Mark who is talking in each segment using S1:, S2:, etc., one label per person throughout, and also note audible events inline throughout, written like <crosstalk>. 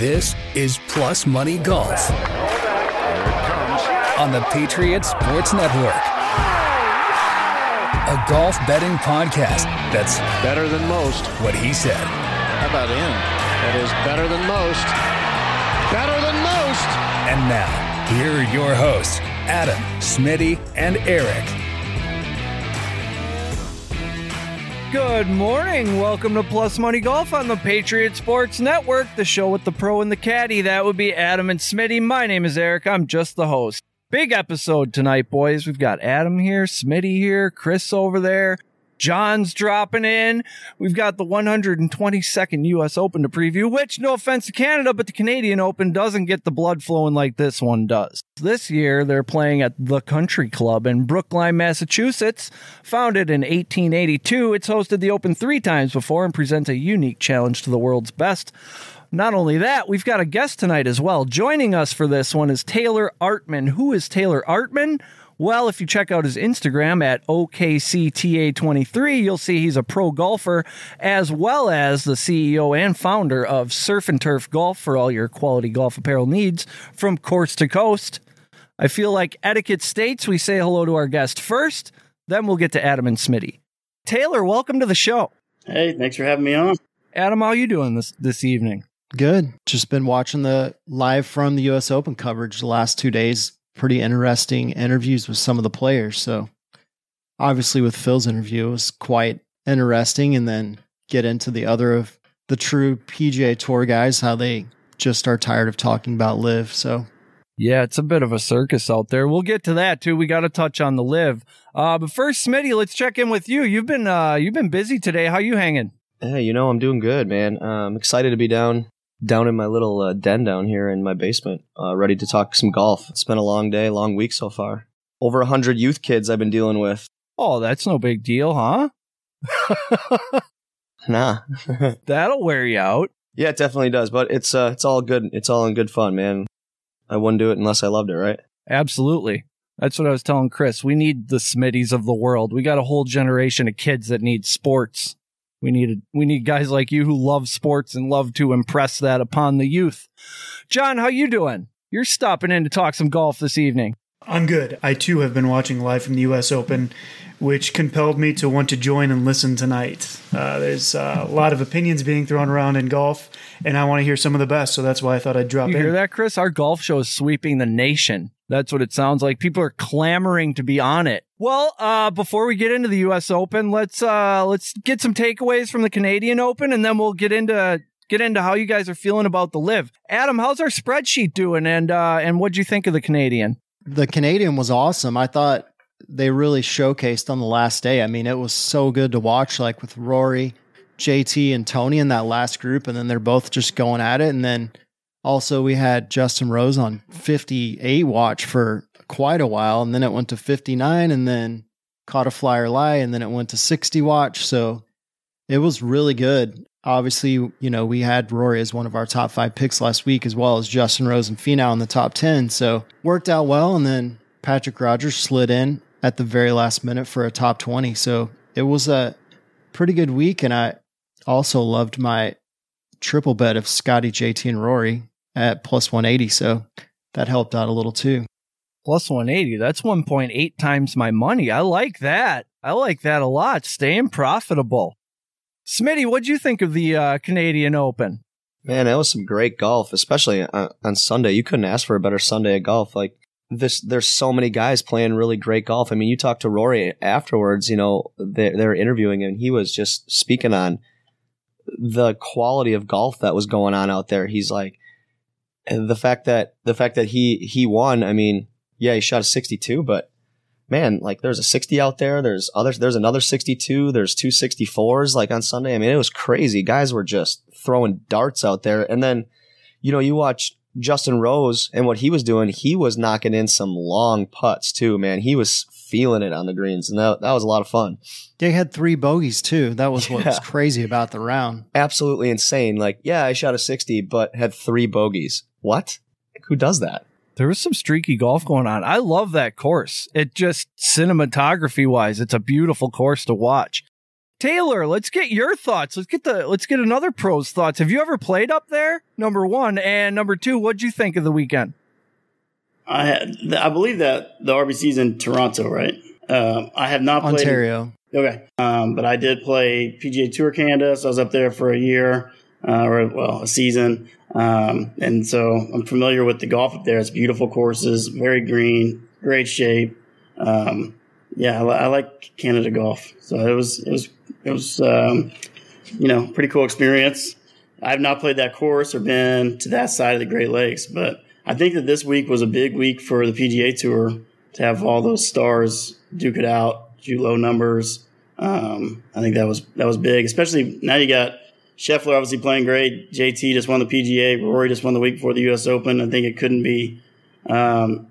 S1: This is Plus Money Golf on the Patriot Sports Network. A golf betting podcast that's
S2: better than most.
S1: what he said.
S2: How about him? That is better than most. Better than most.
S1: And now, here are your hosts, Adam, Smitty, and Eric.
S3: Good morning. Welcome to Plus Money Golf on the Patriot Sports Network, the show with the pro and the caddy. That would be Adam and Smitty. My name is Eric. I'm just the host. Big episode tonight, boys. We've got Adam here, Smitty here, Chris over there. John's dropping in. We've got the 122nd U.S. Open to preview, which, no offense to Canada, but the Canadian Open doesn't get the blood flowing like this one does. This year, they're playing at the Country Club in Brookline, Massachusetts. Founded in 1882, it's hosted the Open three times before and presents a unique challenge to the world's best. Not only that, we've got a guest tonight as well. Joining us for this one is Taylor Artman. Who is Taylor Artman? Well, if you check out his Instagram at OKCTA23, you'll see he's a pro golfer as well as the CEO and founder of Surf and Turf Golf for all your quality golf apparel needs from coast to coast. I feel like etiquette states we say hello to our guest first, then we'll get to Adam and Smitty. Taylor, welcome to the show.
S4: Hey, thanks for having me on.
S3: Adam, how you doing this this evening?
S5: Good. Just been watching the live from the US Open coverage the last two days. Pretty interesting interviews with some of the players. So, obviously, with Phil's interview, it was quite interesting. And then get into the other of the true PGA Tour guys, how they just are tired of talking about LIV. So,
S3: Yeah, it's a bit of a circus out there. We'll get to that too. We got to touch on the LIV. Uh, but first, Smitty, let's check in with you. You've been uh, you've been busy today. How you hanging?
S6: Hey, you know, I'm doing good, man. Uh, I'm excited to be down down in my little uh, den down here in my basement, uh, ready to talk some golf. It's been a long day, long week so far. Over a hundred youth kids I've been dealing with.
S3: Oh, that's no big deal, huh? <laughs>
S6: Nah, <laughs>
S3: That'll wear you out.
S6: yeah, it definitely does. But it's uh, it's all good. It's all in good fun, man. I wouldn't do it unless I loved it, right?
S3: Absolutely. That's what I was telling Chris. We need the Smitties of the world. We got a whole generation of kids that need sports. We need we need guys like you who love sports and love to impress that upon the youth. John, how you doing? You're stopping in to talk some golf this evening.
S7: I'm good. I too have been watching live from the U.S. Open, which compelled me to want to join and listen tonight. Uh, there's uh, a lot of opinions being thrown around in golf, and I want to hear some of the best, so that's why I thought I'd drop
S3: You
S7: in.
S3: hear that, Chris? Our golf show is sweeping the nation. That's what it sounds like. People are clamoring to be on it. Well, uh, before we get into the U.S. Open, let's uh, let's get some takeaways from the Canadian Open, and then we'll get into get into how you guys are feeling about the LIV. Adam, how's our spreadsheet doing? And uh, and what'd you think of the Canadian?
S5: the Canadian was awesome. I thought they really showcased on the last day. I mean, it was so good to watch, like with Rory, JT, and Tony in that last group, and then they're both just going at it. And then also we had Justin Rose on 58 watch for quite a while, and then it went to 59, and then caught a flyer lie, and then it went to 60 watch. So it was really good. Obviously, you know, we had Rory as one of our top five picks last week, as well as Justin Rose and Finau in the top 10. So worked out well. And then Patrick Rodgers slid in at the very last minute for a top 20. So it was a pretty good week. And I also loved my triple bet of Scotty, JT, and Rory at plus 180. So that helped out a little too.
S3: Plus 180. That's 1.8 times my money. I like that. I like that a lot. Staying profitable. Smitty, what'd you think of the uh, Canadian Open?
S6: Man, that was some great golf, especially on, on Sunday. You couldn't ask for a better Sunday at golf. Like this, there's so many guys playing really great golf. I mean, you talked to Rory afterwards. You know, they they interviewing him. He was just speaking on the quality of golf that was going on out there. He's like, the fact that the fact that he he won. I mean, yeah, he shot a 62, but man, like there's a 60 out there. There's others. There's another 62. There's two 64s like on Sunday. I mean, it was crazy. Guys were just throwing darts out there. And then, you know, you watch Justin Rose and what he was doing. He was knocking in some long putts too, man. He was feeling it on the greens, and that that was a lot of fun.
S5: They had three bogeys too. That was what was crazy about the round.
S6: Absolutely insane. Like, yeah, I shot a 60, but had three bogeys. What? Who does that?
S3: There was some streaky golf going on. I love that course. It just cinematography wise, it's a beautiful course to watch. Taylor, let's get your thoughts. Let's get the let's get another pro's thoughts. Have you ever played up there? Number one and number two, what'd you think of the weekend?
S4: I had, I believe that the RBC's in Toronto, right? Um, I have not played
S5: Ontario.
S4: Okay, um, but I did play PGA Tour Canada, so I was up there for a year, uh, or well, a season, um, and so I'm familiar with the golf up there. It's beautiful courses, very green, great shape. Um, yeah, I, I, like Canada golf, so it was it was it was um, you know pretty cool experience. I've not played that course or been to that side of the Great Lakes, but I think that this week was a big week for the PGA Tour to have all those stars duke it out shoot low numbers. Um, I think that was that was big, especially now you got Scheffler obviously playing great. JT just won the PGA. Rory just won the week before the U.S. Open. I think it couldn't be um,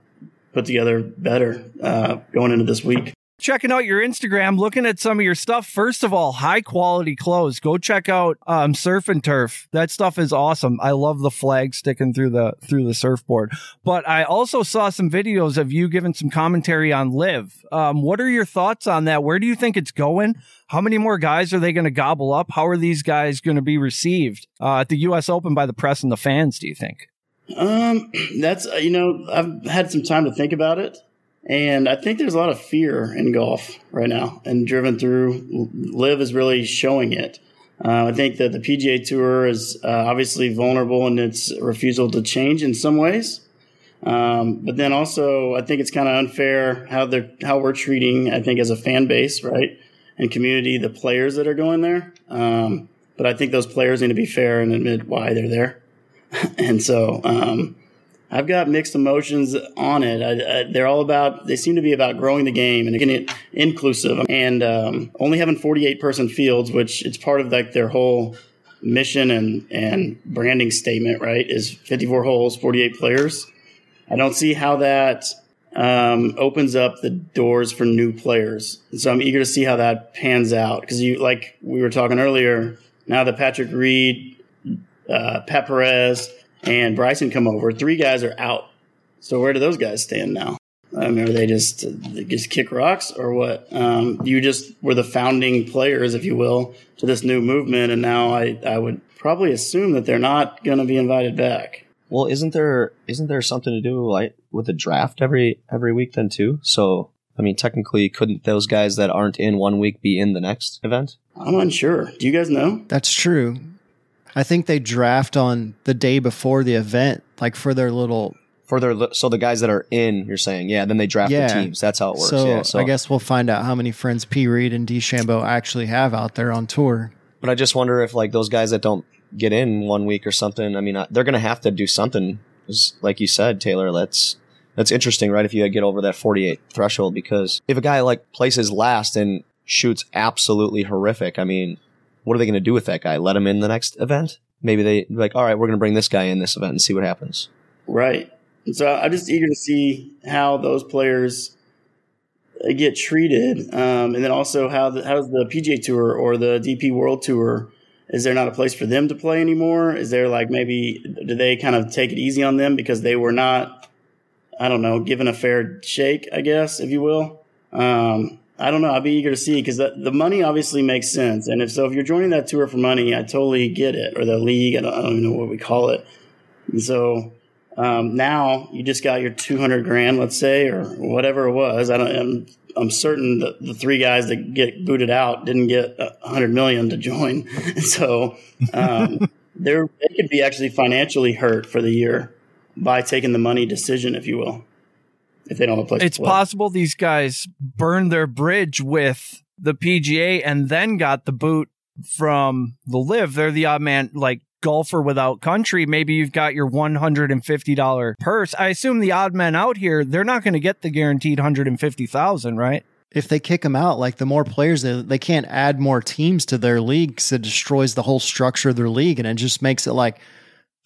S4: put together better uh, going into this week
S3: checking out your Instagram, looking at some of your stuff. First of all, high quality clothes. Go check out um, Surf and Turf. That stuff is awesome. I love the flag sticking through the through the surfboard. But I also saw some videos of you giving some commentary on LIV. Um, what are your thoughts on that? Where do you think it's going? How many more guys are they going to gobble up? How are these guys going to be received uh, at the U.S. Open by the press and the fans? Do you think?
S4: Um, <clears throat> that's you know I've had some time to think about it. And I think there's a lot of fear in golf right now, and driven through. LIV is really showing it. Uh, I think that the PGA Tour is uh, obviously vulnerable in its refusal to change in some ways. Um, but then also, I think it's kind of unfair how they're how we're treating. I think as a fan base, right, and community, the players that are going there. Um, but I think those players need to be fair and admit why they're there. <laughs> and so, um, I've got mixed emotions on it. I, I, they're all about, they seem to be about growing the game and getting it inclusive and um, only having 48 person fields, which it's part of like their whole mission and, and branding statement, right? Is 54 holes, 48 players. I don't see how that um, opens up the doors for new players. So I'm eager to see how that pans out because you, like we were talking earlier, now that Patrick Reed, uh, Pat Perez, and Bryson come over. Three guys are out. So where do those guys stand now? I mean, are they just they just kick rocks or what? Um, you just were the founding players, if you will, to this new movement, and now I, I would probably assume that they're not going to be invited back.
S6: Well, isn't there isn't there something to do like with a draft every every week then too? So I mean, technically, couldn't those guys that aren't in one week be in the next event?
S4: I'm unsure. Do you guys know?
S5: That's true. I think they draft on the day before the event, like for their little.
S6: For their so the guys that are in, you're saying, yeah. Then they draft
S5: Yeah.
S6: the teams. That's how it works.
S5: So,
S6: yeah. So
S5: I guess we'll find out how many friends P. Reed and DeChambeau actually have out there on tour.
S6: But I just wonder if like those guys that don't get in one week or something. I mean, uh, they're going to have to do something. Like you said, Taylor, that's that's interesting, right? If you get over that 48 threshold, because if a guy like places last and shoots absolutely horrific, I mean, what are they going to do with that guy? Let him in the next event? Maybe they like, all right, we're going to bring this guy in this event and see what happens.
S4: Right. So I'm just eager to see how those players uh, get treated, um, and then also how the, how's the PGA Tour or the DP World Tour? Is there not a place for them to play anymore? Is there like maybe do they kind of take it easy on them because they were not, I don't know, given a fair shake, I guess, if you will. Um, I don't know. I'd be eager to see because the, the money obviously makes sense, and if so, if you're joining that tour for money, I totally get it, or the league. I don't, I don't even know what we call it. And so um, now you just got your 200 grand, let's say, or whatever it was. I don't. I'm, I'm certain that the three guys that get booted out didn't get 100 million to join. <laughs> so um, they could be actually financially hurt for the year by taking the money decision, if you will, if they don't have a place.
S3: It's
S4: to
S3: possible these guys burned their bridge with the PGA and then got the boot from the LIV. They're the odd man, like golfer without country. Maybe you've got your $150 purse. I assume the odd men out here, they're not going to get the guaranteed 150,000, right?
S5: If they kick them out, like the more players, they, they can't add more teams to their league because it destroys the whole structure of their league. And it just makes it like,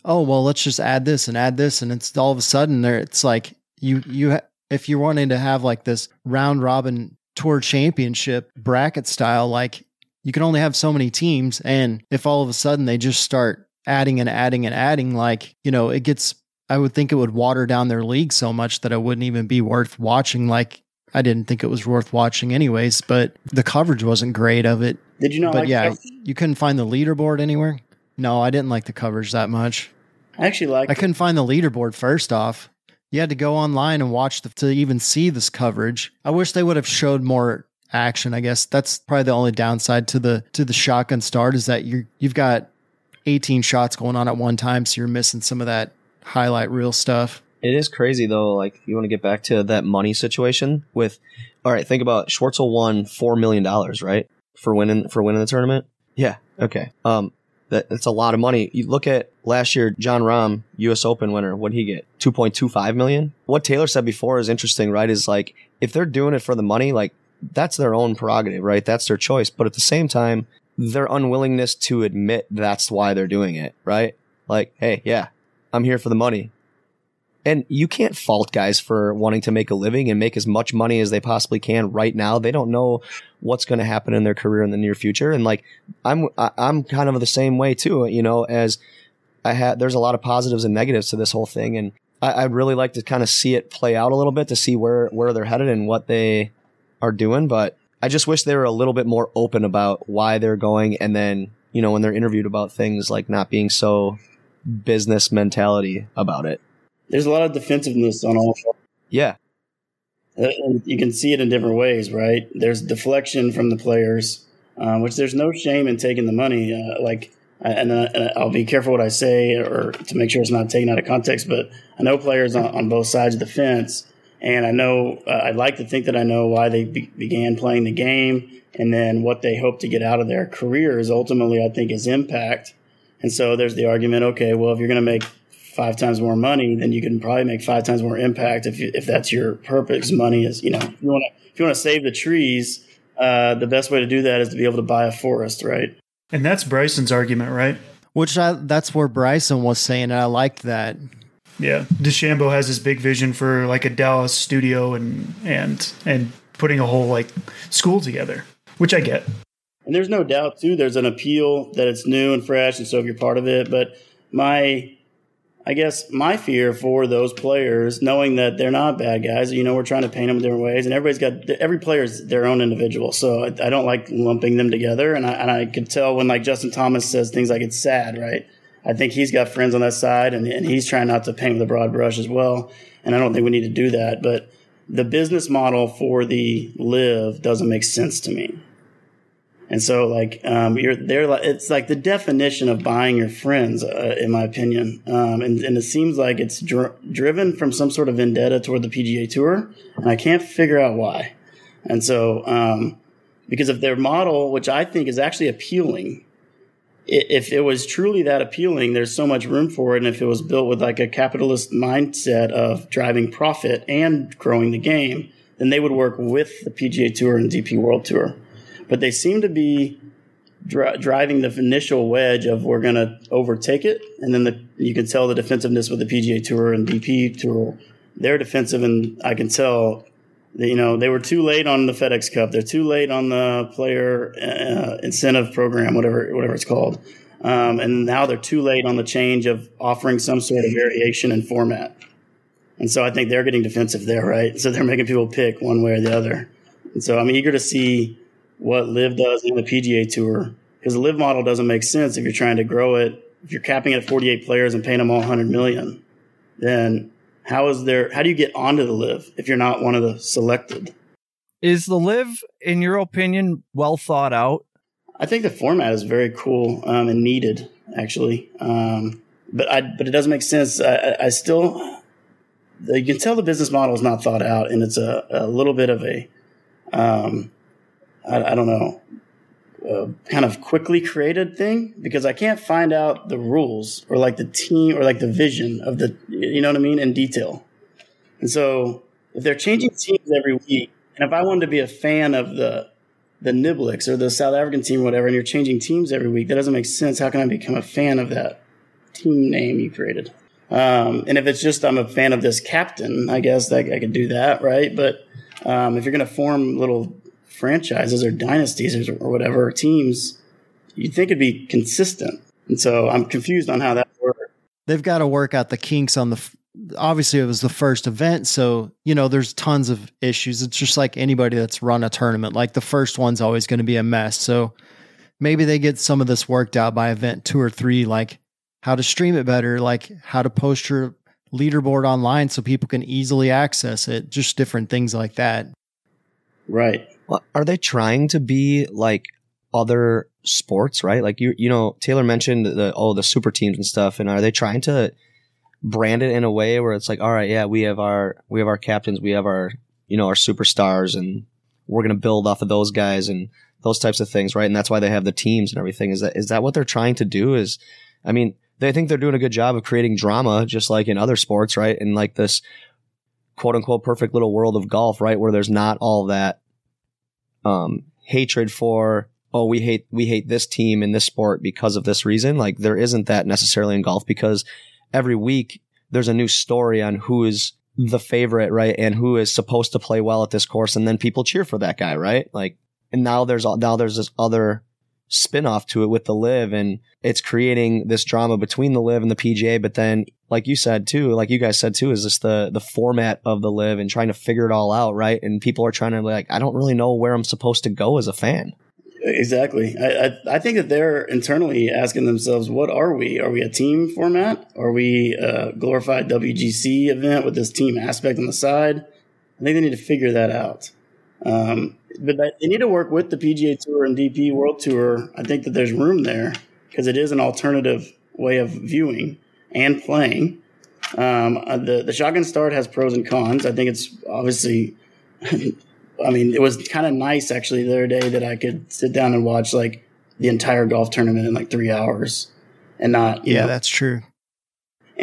S5: oh, well, let's just add this and add this. And it's all of a sudden there, it's like you, you, ha- if you're wanting to have like this round robin tour championship bracket style, like you can only have so many teams. And if all of a sudden they just start adding and adding and adding, like, you know, it gets, I would think it would water down their league so much that it wouldn't even be worth watching. Like I didn't think it was worth watching anyways, but the coverage wasn't great of it.
S4: Did you not
S5: But
S4: like
S5: yeah, you couldn't find the leaderboard anywhere. No, I didn't like the coverage that much.
S4: I actually like
S5: I couldn't find the leaderboard first off. You had to go online and watch the, to even see this coverage. I wish they would have showed more action. I guess that's probably the only downside to the to the shotgun start is that you you've got 18 shots going on at one time, so you're missing some of that highlight reel stuff.
S6: It is crazy though. Like you want to get back to that money situation with. All right, think about Schwartzel won four million dollars, right, for winning for winning the tournament. Yeah. Okay. Um, that, that's a lot of money. You look at last year, Jon Rahm, U.S. Open winner. What would he get? Two point two five million. What Taylor said before is interesting, right? Is like if they're doing it for the money, like that's their own prerogative, right? That's their choice. But at the same time, their unwillingness to admit that's why they're doing it, right? Like, hey, yeah, I'm here for the money. And you can't fault guys for wanting to make a living and make as much money as they possibly can right now. They don't know what's going to happen in their career in the near future. And like, I'm, I'm kind of the same way too, you know, as I had, there's a lot of positives and negatives to this whole thing. And I, I'd really like to kind of see it play out a little bit to see where, where they're headed and what they are doing. But I just wish they were a little bit more open about why they're going. And then, you know, when they're interviewed about things like not being so business mentality about it.
S4: There's a lot of defensiveness on all.
S6: Yeah.
S4: Uh, and you can see it in different ways, right? There's deflection from the players, um, which there's no shame in taking the money. Uh, like, and, uh, and I'll be careful what I say, or to make sure it's not taken out of context. But I know players on, on both sides of the fence, and I know uh, I'd like to think that I know why they be- began playing the game, and then what they hope to get out of their careers. Ultimately, I think is impact. And so there's the argument. Okay, well, if you're going to make five times more money, then you can probably make five times more impact if you, if that's your purpose. Money is, you know, if you want to if you want to save the trees, uh, the best way to do that is to be able to buy a forest, right?
S7: And that's Bryson's argument, right?
S5: Which I, that's where Bryson was saying, and I liked that.
S7: Yeah. DeChambeau has this big vision for like a Dallas studio and and and putting a whole like school together, which I get.
S4: And there's no doubt too. There's an appeal that it's new and fresh, and so if you're part of it. But my, I guess my fear for those players, knowing that they're not bad guys, you know, we're trying to paint them in different ways, and everybody's got every player's their own individual. So I, I don't like lumping them together, and I and I could tell when like Justin Thomas says things like it's sad, right? I think he's got friends on that side, and and he's trying not to paint with a broad brush as well. And I don't think we need to do that, but. The business model for the LIV doesn't make sense to me. And so, like, um, you're there. It's like the definition of buying your friends, uh, in my opinion. Um, and, and it seems like it's dr- driven from some sort of vendetta toward the PGA Tour, and I can't figure out why. And so, um, because of their model, which I think is actually appealing, if it was truly that appealing, there's so much room for it. And if it was built with like a capitalist mindset of driving profit and growing the game, then they would work with the PGA Tour and DP World Tour but they seem to be dri- driving the initial wedge of we're going to overtake it, and then the, you can tell the defensiveness with the PGA Tour and DP Tour. They're defensive, and I can tell. That, you know, they were too late on the FedEx Cup. They're too late on the player uh, incentive program, whatever whatever it's called. Um, and now they're too late on the change of offering some sort of variation in format. And so I think they're getting defensive there, right? So they're making people pick one way or the other. And so I'm eager to see what LIV does in the PGA Tour because the LIV model doesn't make sense if you're trying to grow it. If you're capping it at 48 players and paying them all 100 million, then how is there? How do you get onto the LIV if you're not one of the selected?
S3: Is the LIV, in your opinion, well thought out?
S4: I think the format is very cool um, and needed, actually. Um, but I but it doesn't make sense. I, I- still you can tell the business model is not thought out, and it's a, a little bit of a um, I, I don't know uh, kind of quickly created thing because I can't find out the rules or like the team or like the vision of the you know what I mean in detail. And so if they're changing teams every week, and if I wanted to be a fan of the the Niblicks or the South African team or whatever, and you're changing teams every week, that doesn't make sense. How can I become a fan of that team name you created? Um, and if it's just I'm a fan of this captain, I guess that I could do that, right? But um, if you're going to form little franchises or dynasties or, or whatever or teams, you'd think it'd be consistent. And so I'm confused on how that works.
S5: They've got to work out the kinks on the f- obviously it was the first event, so you know there's tons of issues. It's just like anybody that's run a tournament. Like the first one's always going to be a mess. So maybe they get some of this worked out by event two or three, like how to stream it better, like how to post your leaderboard online so people can easily access it, just different things like that.
S4: Right.
S6: Are they trying to be like other sports, right? Like you, you know, Taylor mentioned the oh the super teams and stuff, and are they trying to brand it in a way where it's like, all right, yeah, we have our we have our captains, we have our you know our superstars, and we're gonna build off of those guys and those types of things, right? And that's why they have the teams and everything. Is that is that what they're trying to do? Is I mean, they think they're doing a good job of creating drama, just like in other sports, right? And like this quote unquote perfect little world of golf, right, where there's not all that um, hatred for oh we hate we hate this team in this sport because of this reason. Like there isn't that necessarily in golf because every week there's a new story on who is the favorite, right, and who is supposed to play well at this course, and then people cheer for that guy, right? Like, and now there's now there's this other spin-off to it with the LIV and it's creating this drama between the LIV and the PGA but then like you said too like you guys said too is this the the format of the LIV and trying to figure it all out right and people are trying to like I don't really know where I'm supposed to go as a fan
S4: Exactly. I, I, I, think that they're internally asking themselves, what are we? Are we a team format? Are we a glorified WGC event with this team aspect on the side? I think they need to figure that out. Um, but they need to work with the PGA Tour and DP World Tour. I think that there's room there because it is an alternative way of viewing and playing. Um, uh, the the shotgun start has pros and cons. I think it's obviously <laughs> I mean, it was kind of nice actually the other day that I could sit down and watch like the entire golf tournament in like three hours and not.
S5: yeah,
S4: know,
S5: that's true.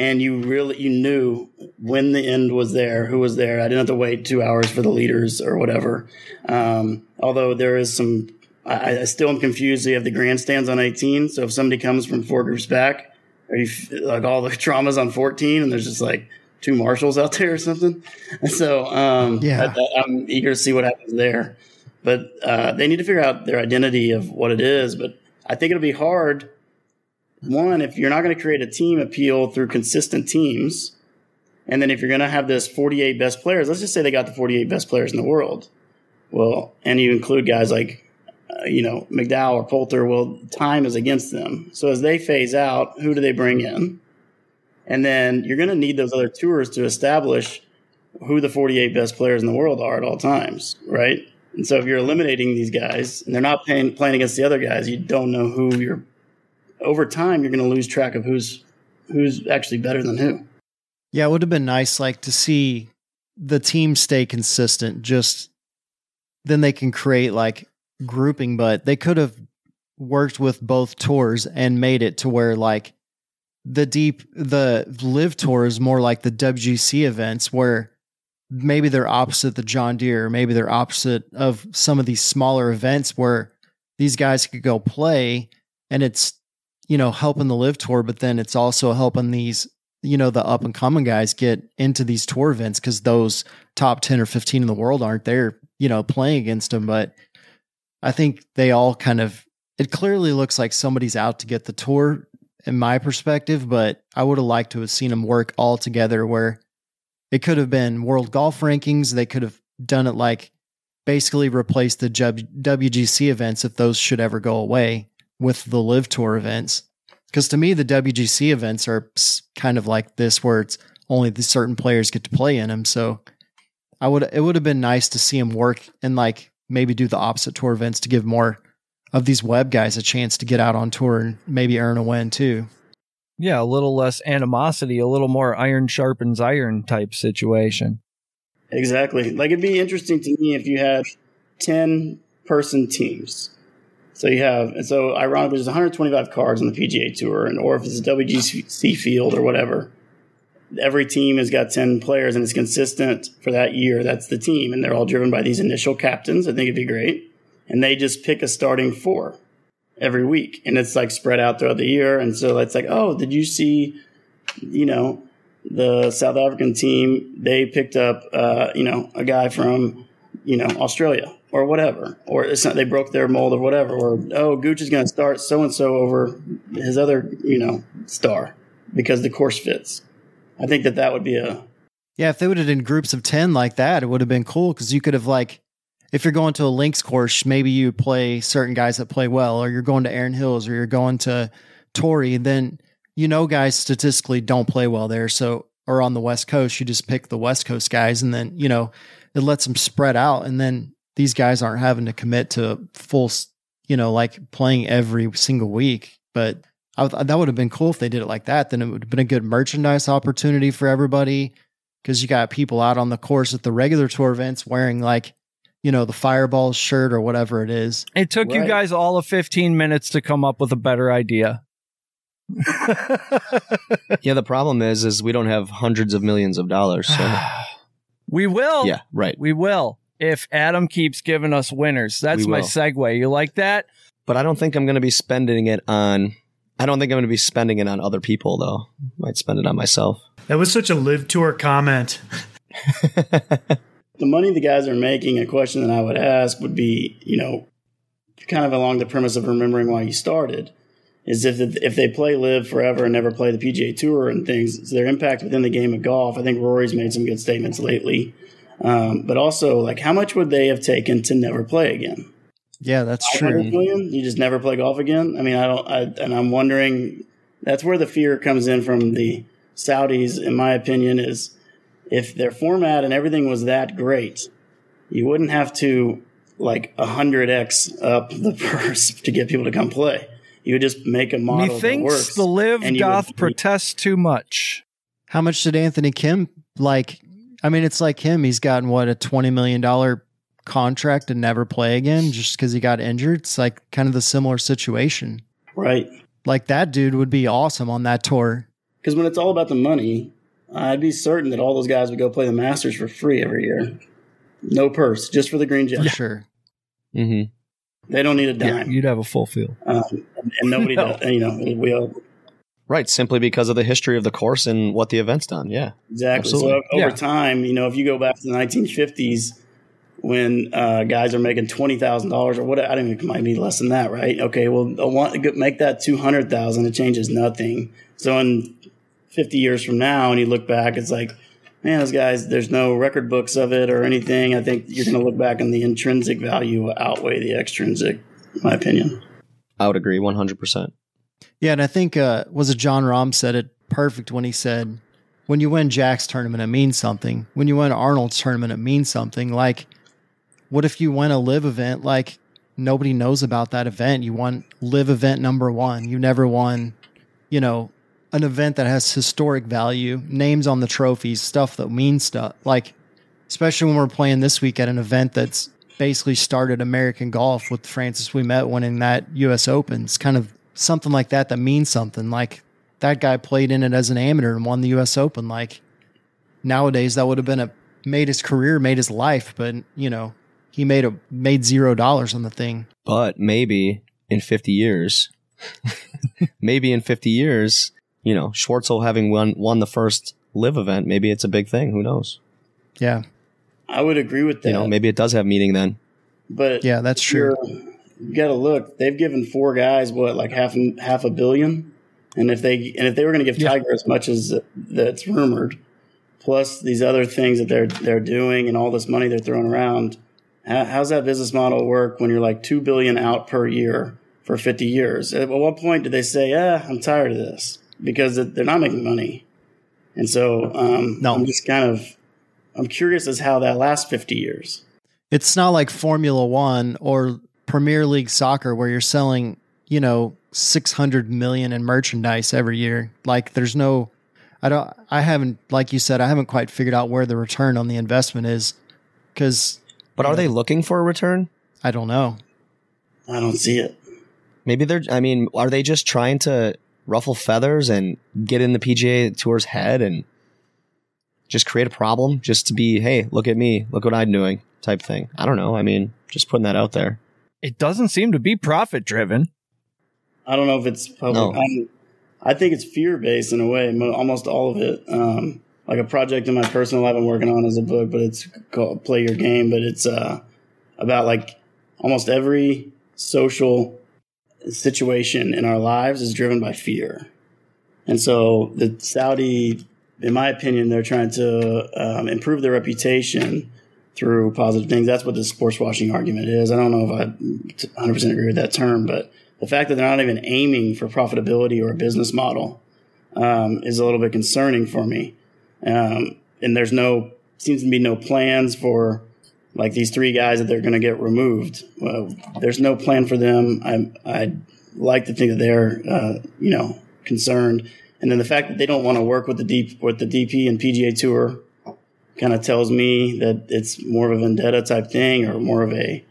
S4: And you really you knew when the end was there, who was there. I didn't have to wait two hours for the leaders or whatever. Um, although there is some, I, I, still am confused. You have the grandstands on 18, so if somebody comes from four groups back, are you like all the <laughs> traumas on 14, and there's just like two marshals out there or something. <laughs> So um,
S5: yeah,
S4: I, am eager to see what happens there. But uh, they need to figure out their identity of what it is. But I think it'll be hard. One, if you're not going to create a team appeal through consistent teams, and then if you're going to have this 48 best players, let's just say they got the 48 best players in the world. Well, and you include guys like, uh, you know, McDowell or Poulter. Well, time is against them. So as they phase out, who do they bring in? And then you're going to need those other tours to establish who the 48 best players in the world are at all times, right? And so if you're eliminating these guys and they're not playing, playing against the other guys, you don't know who you're. Over time, you're going to lose track of who's who's actually better than who.
S5: Yeah, it would have been nice, like to see the team stay consistent. Just then they can create like grouping, but they could have worked with both tours and made it to where like the deep the LIV tour is more like the WGC events where maybe they're opposite the John Deere, maybe they're opposite of some of these smaller events where these guys could go play and it's you know helping the LIV tour, but then it's also helping these you know the up and coming guys get into these tour events because those top 10 or 15 in the world aren't there you know playing against them but i think they all kind of it clearly looks like somebody's out to get the tour in my perspective, but I would have liked to have seen them work all together where it could have been world golf rankings. They could have done it like basically replace the WGC events if those should ever go away with the LIV tour events. Because to me, the WGC events are kind of like this, where it's only the certain players get to play in them. So I would it would have been nice to see them work and like maybe do the opposite tour events to give more of these web guys a chance to get out on tour and maybe earn a win too.
S3: Yeah, a little less animosity, a little more iron sharpens iron type situation.
S4: Exactly. Like it'd be interesting to me if you had 10 person teams. So you have, and so ironically, there's 125 cards on the PGA Tour, and or if it's a WGC field or whatever, every team has got 10 players and it's consistent for that year. That's the team, and they're all driven by these initial captains. I think it'd be great and they just pick a starting four every week and it's like spread out throughout the year and so it's like oh did you see you know the south african team they picked up uh, you know a guy from you know australia or whatever or it's not, they broke their mold or whatever or oh gooch is going to start so and so over his other you know star because the course fits I think that that would be a
S5: Yeah, if they would have done groups of 10 like that, it would have been cool because you could have, like, if you're going to a links course, maybe you play certain guys that play well, or you're going to Erin Hills, or you're going to Torrey, then you know guys statistically don't play well there. So, or on the West Coast, you just pick the West Coast guys, and then, you know, it lets them spread out. And then these guys aren't having to commit to full, you know, like playing every single week. But I, th- that would have been cool if they did it like that. Then it would have been a good merchandise opportunity for everybody because you got people out on the course at the regular tour events wearing like, you know, the fireball shirt or whatever it is.
S3: It took you guys all of 15 minutes to come up with a better idea. <laughs>
S6: Yeah, the problem is, is we don't have hundreds of millions of dollars. So <sighs>
S3: we will.
S6: yeah, right.
S3: We will. If Adam keeps giving us winners. That's my segue. You like that?
S6: But I don't think I'm going to be spending it on. I don't think I'm going to be spending it on other people though. I might spend it on myself.
S7: That was such a LIV tour comment. <laughs>
S4: the money the guys are making. A question that I would ask would be, you know, kind of along the premise of remembering why you started, is if if they play LIV forever and never play the PGA Tour and things, is their impact within the game of golf. I think Rory's made some good statements lately, um, but also like how much would they have taken to never play again?
S5: Yeah, that's true.
S4: million? You just never play golf again? I mean, I don't, I, and I'm wondering, that's where the fear comes in from the Saudis, in my opinion, is if their format and everything was that great, you wouldn't have to like 100x up the <laughs> purse to get people to come play. You would just make a model that
S3: Methinks
S4: works.
S3: the LIV
S4: and you
S3: doth
S4: would-
S3: protest too much.
S5: How much did Anthony Kim like? I mean, it's like him. He's gotten what a $20 million contract to never play again just because he got injured. It's like kind of the similar situation.
S4: Right.
S5: Like that dude would be awesome on that tour.
S4: Because when it's all about the money, I'd be certain that all those guys would go play the Masters for free every year. No purse, just for the green
S5: For
S4: jacket.
S5: sure.
S6: hmm
S4: They don't need a dime.
S3: You'd have a full field.
S4: um, and nobody <laughs>
S3: No.
S4: does. You know, we all
S6: Right, simply because of the history of the course and what the event's done. Yeah,
S4: exactly.
S6: Absolutely.
S4: So over
S3: Yeah.
S4: time, you know, if you go back to the 1950s when uh, guys are making twenty thousand dollars or what, I don't even it might be less than that, right? Okay, well, I want to make that two hundred thousand. It changes nothing. So in fifty years from now, and you look back, it's like. Man, those guys, there's no record books of it or anything. I think you're going to look back and the intrinsic value will outweigh the extrinsic, in my opinion.
S6: I would agree 100%.
S5: Yeah, and I think uh was it Jon Rahm said it perfect when he said, "When you win Jack's tournament, it means something. When you win Arnold's tournament, it means something." Like, what if you win a LIV event? Like nobody knows about that event. You won LIV event number one. You never won, you know, an event that has historic value, names on the trophies, stuff that means stuff. Like, especially when we're playing this week at an event that's basically started American golf with Francis Ouimet winning that U.S. Open. It's kind of something like that that means something. Like that guy played in it as an amateur and won the U.S. Open. Like nowadays, that would have been a made his career, made his life, but you know he made a made zero dollars on the thing.
S6: But maybe in 50 years, <laughs> maybe in 50 years, you know, Schwartzel having won, won the first LIV event, maybe it's a big thing. Who knows?
S5: Yeah,
S4: I would agree with that.
S6: You know, maybe it does have meaning then.
S4: but
S5: yeah, that's true.
S4: you're- You got to look. They've given four guys what, like half half a billion, and if they and if they were going to give Tiger as much as that's rumored, plus these other things that they're they're doing and all this money they're throwing around, how, how's that business model work when you're like two billion out per year for 50 years? At what point do they say, "Yeah, I'm tired of this," because they're not making money, and so um,
S5: No.
S4: I'm just kind of I'm curious as how that lasts 50 years.
S5: It's not like Formula One or Premier League soccer where you're selling, you know, six hundred million in merchandise every year. Like there's no I don't I haven't like you said, I haven't quite figured out where the return on the investment is. Cause
S6: But are they looking for a return?
S5: I don't know.
S4: I don't see it.
S6: Maybe they're, I mean, are they just trying to ruffle feathers and get in the PGA Tour's head and just create a problem just to be, hey, look at me, look what I'm doing type thing? I don't know. I mean, just putting that out there.
S3: It doesn't seem to be profit driven.
S4: I don't know if it's public.
S6: No.
S4: I'm, I think it's fear based in a way, mo- almost all of it. Um, like a project in my personal life I'm working on is a book, but it's called Play Your Game. But it's uh, about like almost every social situation in our lives is driven by fear. And so the Saudi in my opinion, they're trying to um, improve their reputation through positive things. That's what the sports washing argument is. I don't know if I 100% agree with that term, but the fact that they're not even aiming for profitability or a business model um, is a little bit concerning for me. Um, and there's no seems to be no plans for like these three guys that they're going to get removed. Well, there's no plan for them. I I like to think that they're uh, you know concerned, and then the fact that they don't want to work with the deep with the DP and PGA Tour kind of tells me that it's more of a vendetta type thing, or more of a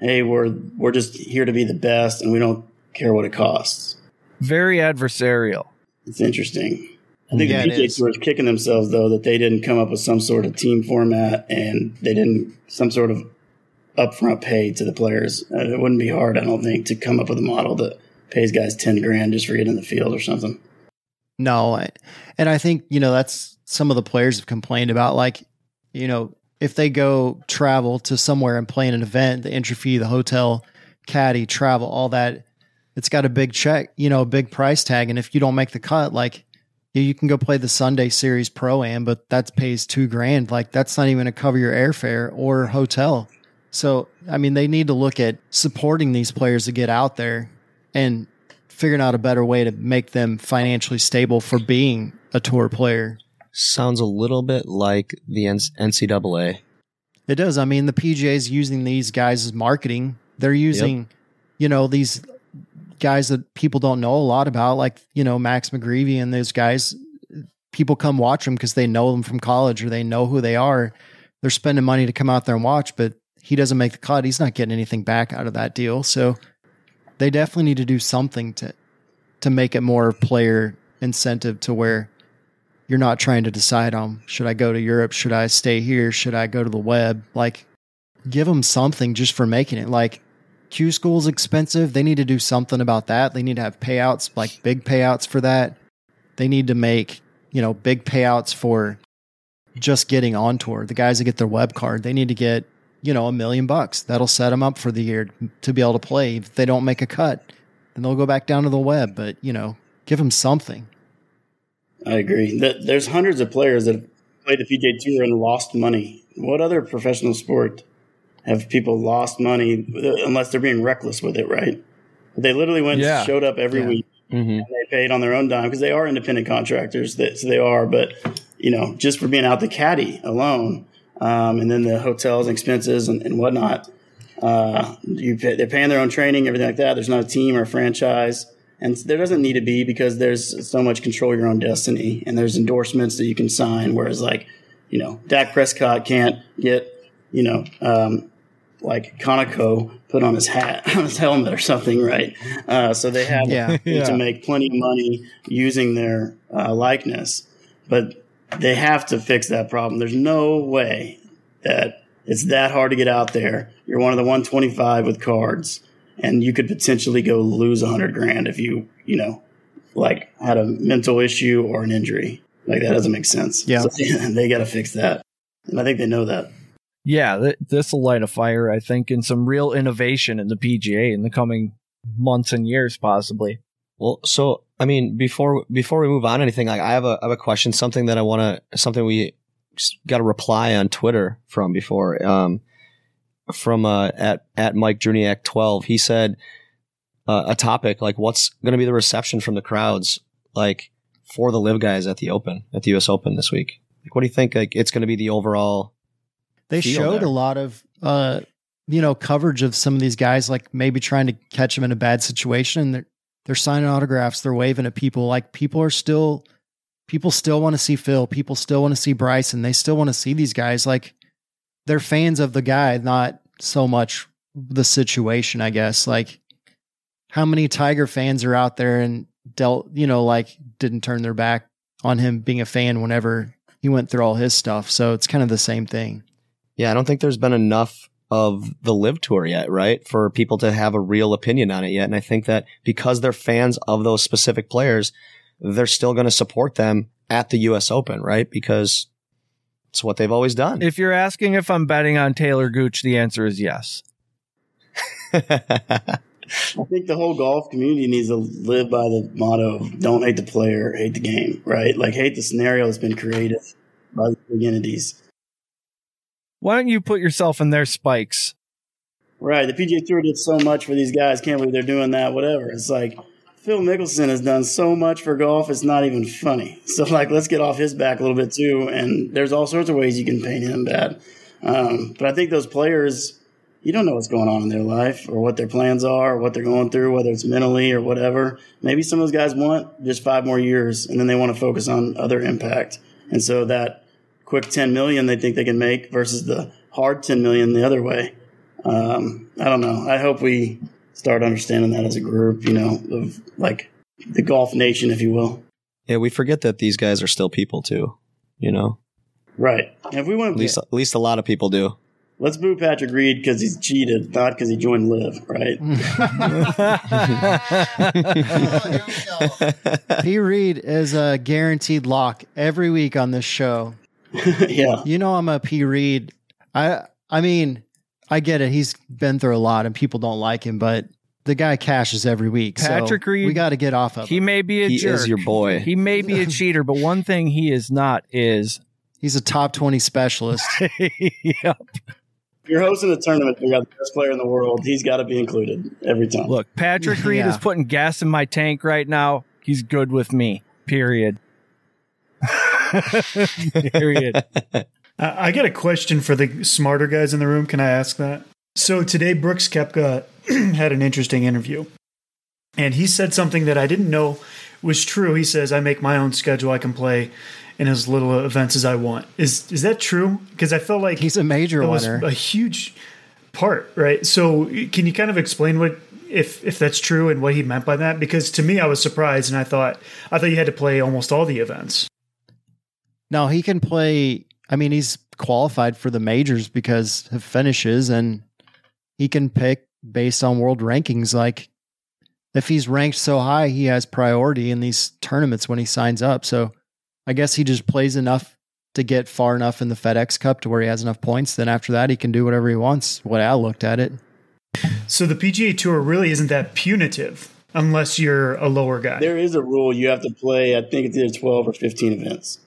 S4: hey we're we're just here to be the best, and we don't care what it costs.
S3: Very adversarial.
S4: It's interesting. I think
S5: Yeah,
S4: the
S5: it
S4: PGA. Tour is kicking themselves though that they didn't come up with some sort of team format and they didn't some sort of upfront pay to the players. Uh, it wouldn't be hard, I don't think, to come up with a model that pays guys ten grand just for getting in the field or something.
S5: No, I- and I think you know that's some of the players have complained about. Like, you know, if they go travel to somewhere and play an event, the entry fee, the hotel, caddy, travel, all that, it's got a big check, you know, a big price tag. And if you don't make the cut, like you- can go play the Sunday Series Pro Am, but that pays two grand. Like that's not even to cover your airfare or hotel. So, I mean, they need to look at supporting these players to get out there and figuring out a better way to make them financially stable for being a tour player.
S6: Sounds a little bit like the NCAA.
S5: It does. I mean, the PGA is using these guys as marketing. They're using, you know, these guys that people don't know a lot about, like, you know, Max McGreevy and those guys. People come watch them because they know them from college or they know who they are. They're spending money to come out there and watch, but he doesn't make the cut. He's not getting anything back out of that deal. So they definitely need to do something to to make it more player incentive to where you're not trying to decide on should I go to Europe, should I stay here, should I go to the web? Like give them something just for making it. Like Q school's expensive. They need to do something about that. They need to have payouts, like big payouts for that. They need to make, you know, big payouts for just getting on tour. The guys that get their web card, they need to get, you know, a million bucks. That'll set them up for the year to be able to play. If they don't make a cut, then they'll go back down to the web. But, you know, give them something.
S4: I agree. That there's hundreds of players that have played the PGA Tour and lost money. What other professional sport have people lost money unless they're being reckless with it, right? They literally went
S3: Yeah.
S4: showed up every
S5: Yeah.
S4: week
S6: Mm-hmm.
S4: and they paid on their own dime because they are independent contractors. That, so they are, but you know, just for being out the caddy alone, um, and then the hotels and expenses and, and whatnot. Uh, you pay, they're paying their own training, everything like that. There's not a team or a franchise, and there doesn't need to be because there's so much control your own destiny, and there's endorsements that you can sign. Whereas, like, you know, Dak Prescott can't get, you know, um, like Conoco put on his hat, <laughs> on his helmet or something, right? Uh, so they have
S5: Yeah. <laughs>
S3: Yeah.
S4: to make plenty of money using their uh, likeness, but they have to fix that problem. There's no way that it's that hard to get out there. You're one of the 125 with cards, and you could potentially go lose a 100 grand if you, you know, like had a mental issue or an injury. Like that doesn't make sense.
S5: Yeah.
S4: So, <laughs> they got to fix that, and I think they know that.
S3: Yeah, th- this will light a fire, I think, in some real innovation in the PGA in the coming months and years, possibly.
S6: Well, so I mean, before before we move on, anything like I have a I have a question, something that I want to something we got a reply on Twitter from before, um, from uh at at Mike Juniak twelve. He said uh, a topic like what's going to be the reception from the crowds like for the LIV guys at the Open at the U.S. Open this week. Like, what do you think? Like, it's going to be the overall.
S5: They showed
S6: there.
S5: a lot of uh you know coverage of some of these guys like maybe trying to catch them in a bad situation and they're they're signing autographs they're waving at people like people are still people still want to see Phil people still want to see Bryson they still want to see these guys like they're fans of the guy not so much the situation I guess like how many Tiger fans are out there and dealt you know like didn't turn their back on him being a fan whenever he went through all his stuff so it's kind of the same thing
S6: Yeah, I don't think there's been enough of the LIV tour yet, right? For people to have a real opinion on it yet. And I think that because they're fans of those specific players, they're still going to support them at the US Open, right? Because it's what they've always done.
S3: If you're asking if I'm betting on Taylor Gooch, the answer is yes. <laughs>
S4: I think the whole golf community needs to live by the motto of don't hate the player, hate the game, right? Like hate the scenario that's been created by the big entities.
S3: Why don't you put yourself in their spikes?
S4: Right. The PGA Tour did so much for these guys. Can't believe they're doing that. Whatever. It's like Phil Mickelson has done so much for golf. It's not even funny. <laughs> So like, let's get off his back a little bit too. And there's all sorts of ways you can paint him bad. Um, but I think those players, you don't know what's going on in their life or what their plans are, or what they're going through, whether it's mentally or whatever. Maybe some of those guys want just five more years, and then they want to focus on other impact. And so that quick 10 million they think they can make versus the hard 10 million the other way um, I don't know. I hope we start understanding that as a group, you know, of like the golf nation, if you will.
S6: Yeah, we forget that these guys are still people too. You know,
S4: right? And if we want
S6: at least at least a lot of people do.
S4: Let's boo Patrick Reed because he's cheated, not because he joined LIV, right? <laughs> <laughs>
S5: P. Reed is a guaranteed lock every week on this show. <laughs>
S4: yeah,
S5: you know I'm a P. Reed. I I mean, I get it. He's been through a lot and people don't like him, but the guy cashes every week.
S3: Patrick
S5: so
S3: Reed,
S5: we got to get off of
S3: He
S5: him.
S3: may be a
S6: he
S3: jerk.
S6: is your boy.
S3: He may be a <laughs> cheater, but one thing he is not is
S5: He's a top 20 specialist. <laughs>
S3: yep.
S4: You're hosting a tournament. And you got the best player in the world. He's got to be included every time.
S3: Look, Patrick Reed
S5: Yeah.
S3: is putting gas in my tank right now. He's good with me. Period. <laughs> Period.
S7: I I got a question for the smarter guys in the room. Can I ask that? So today, Brooks Koepka <clears throat> had an interesting interview, and he said something that I didn't know was true. He says, "I make my own schedule. I can play in as little events as I want." Is is that true? Because I felt like
S5: He's a major
S7: that was
S5: winner.
S7: a huge part, right? So can you kind of explain what if if that's true and what he meant by that? Because to me, I was surprised, and I thought I thought you had to play almost all the events.
S5: No, he can play. I mean, he's qualified for the majors because of finishes, and he can pick based on world rankings. Like, if he's ranked so high, he has priority in these tournaments when he signs up. So, I guess he just plays enough to get far enough in the FedEx Cup to where he has enough points. Then after that, he can do whatever he wants. What I looked at it.
S7: So the PGA Tour really isn't that punitive unless you're a lower guy.
S4: There is a rule you have to play. I think it's either twelve or fifteen events,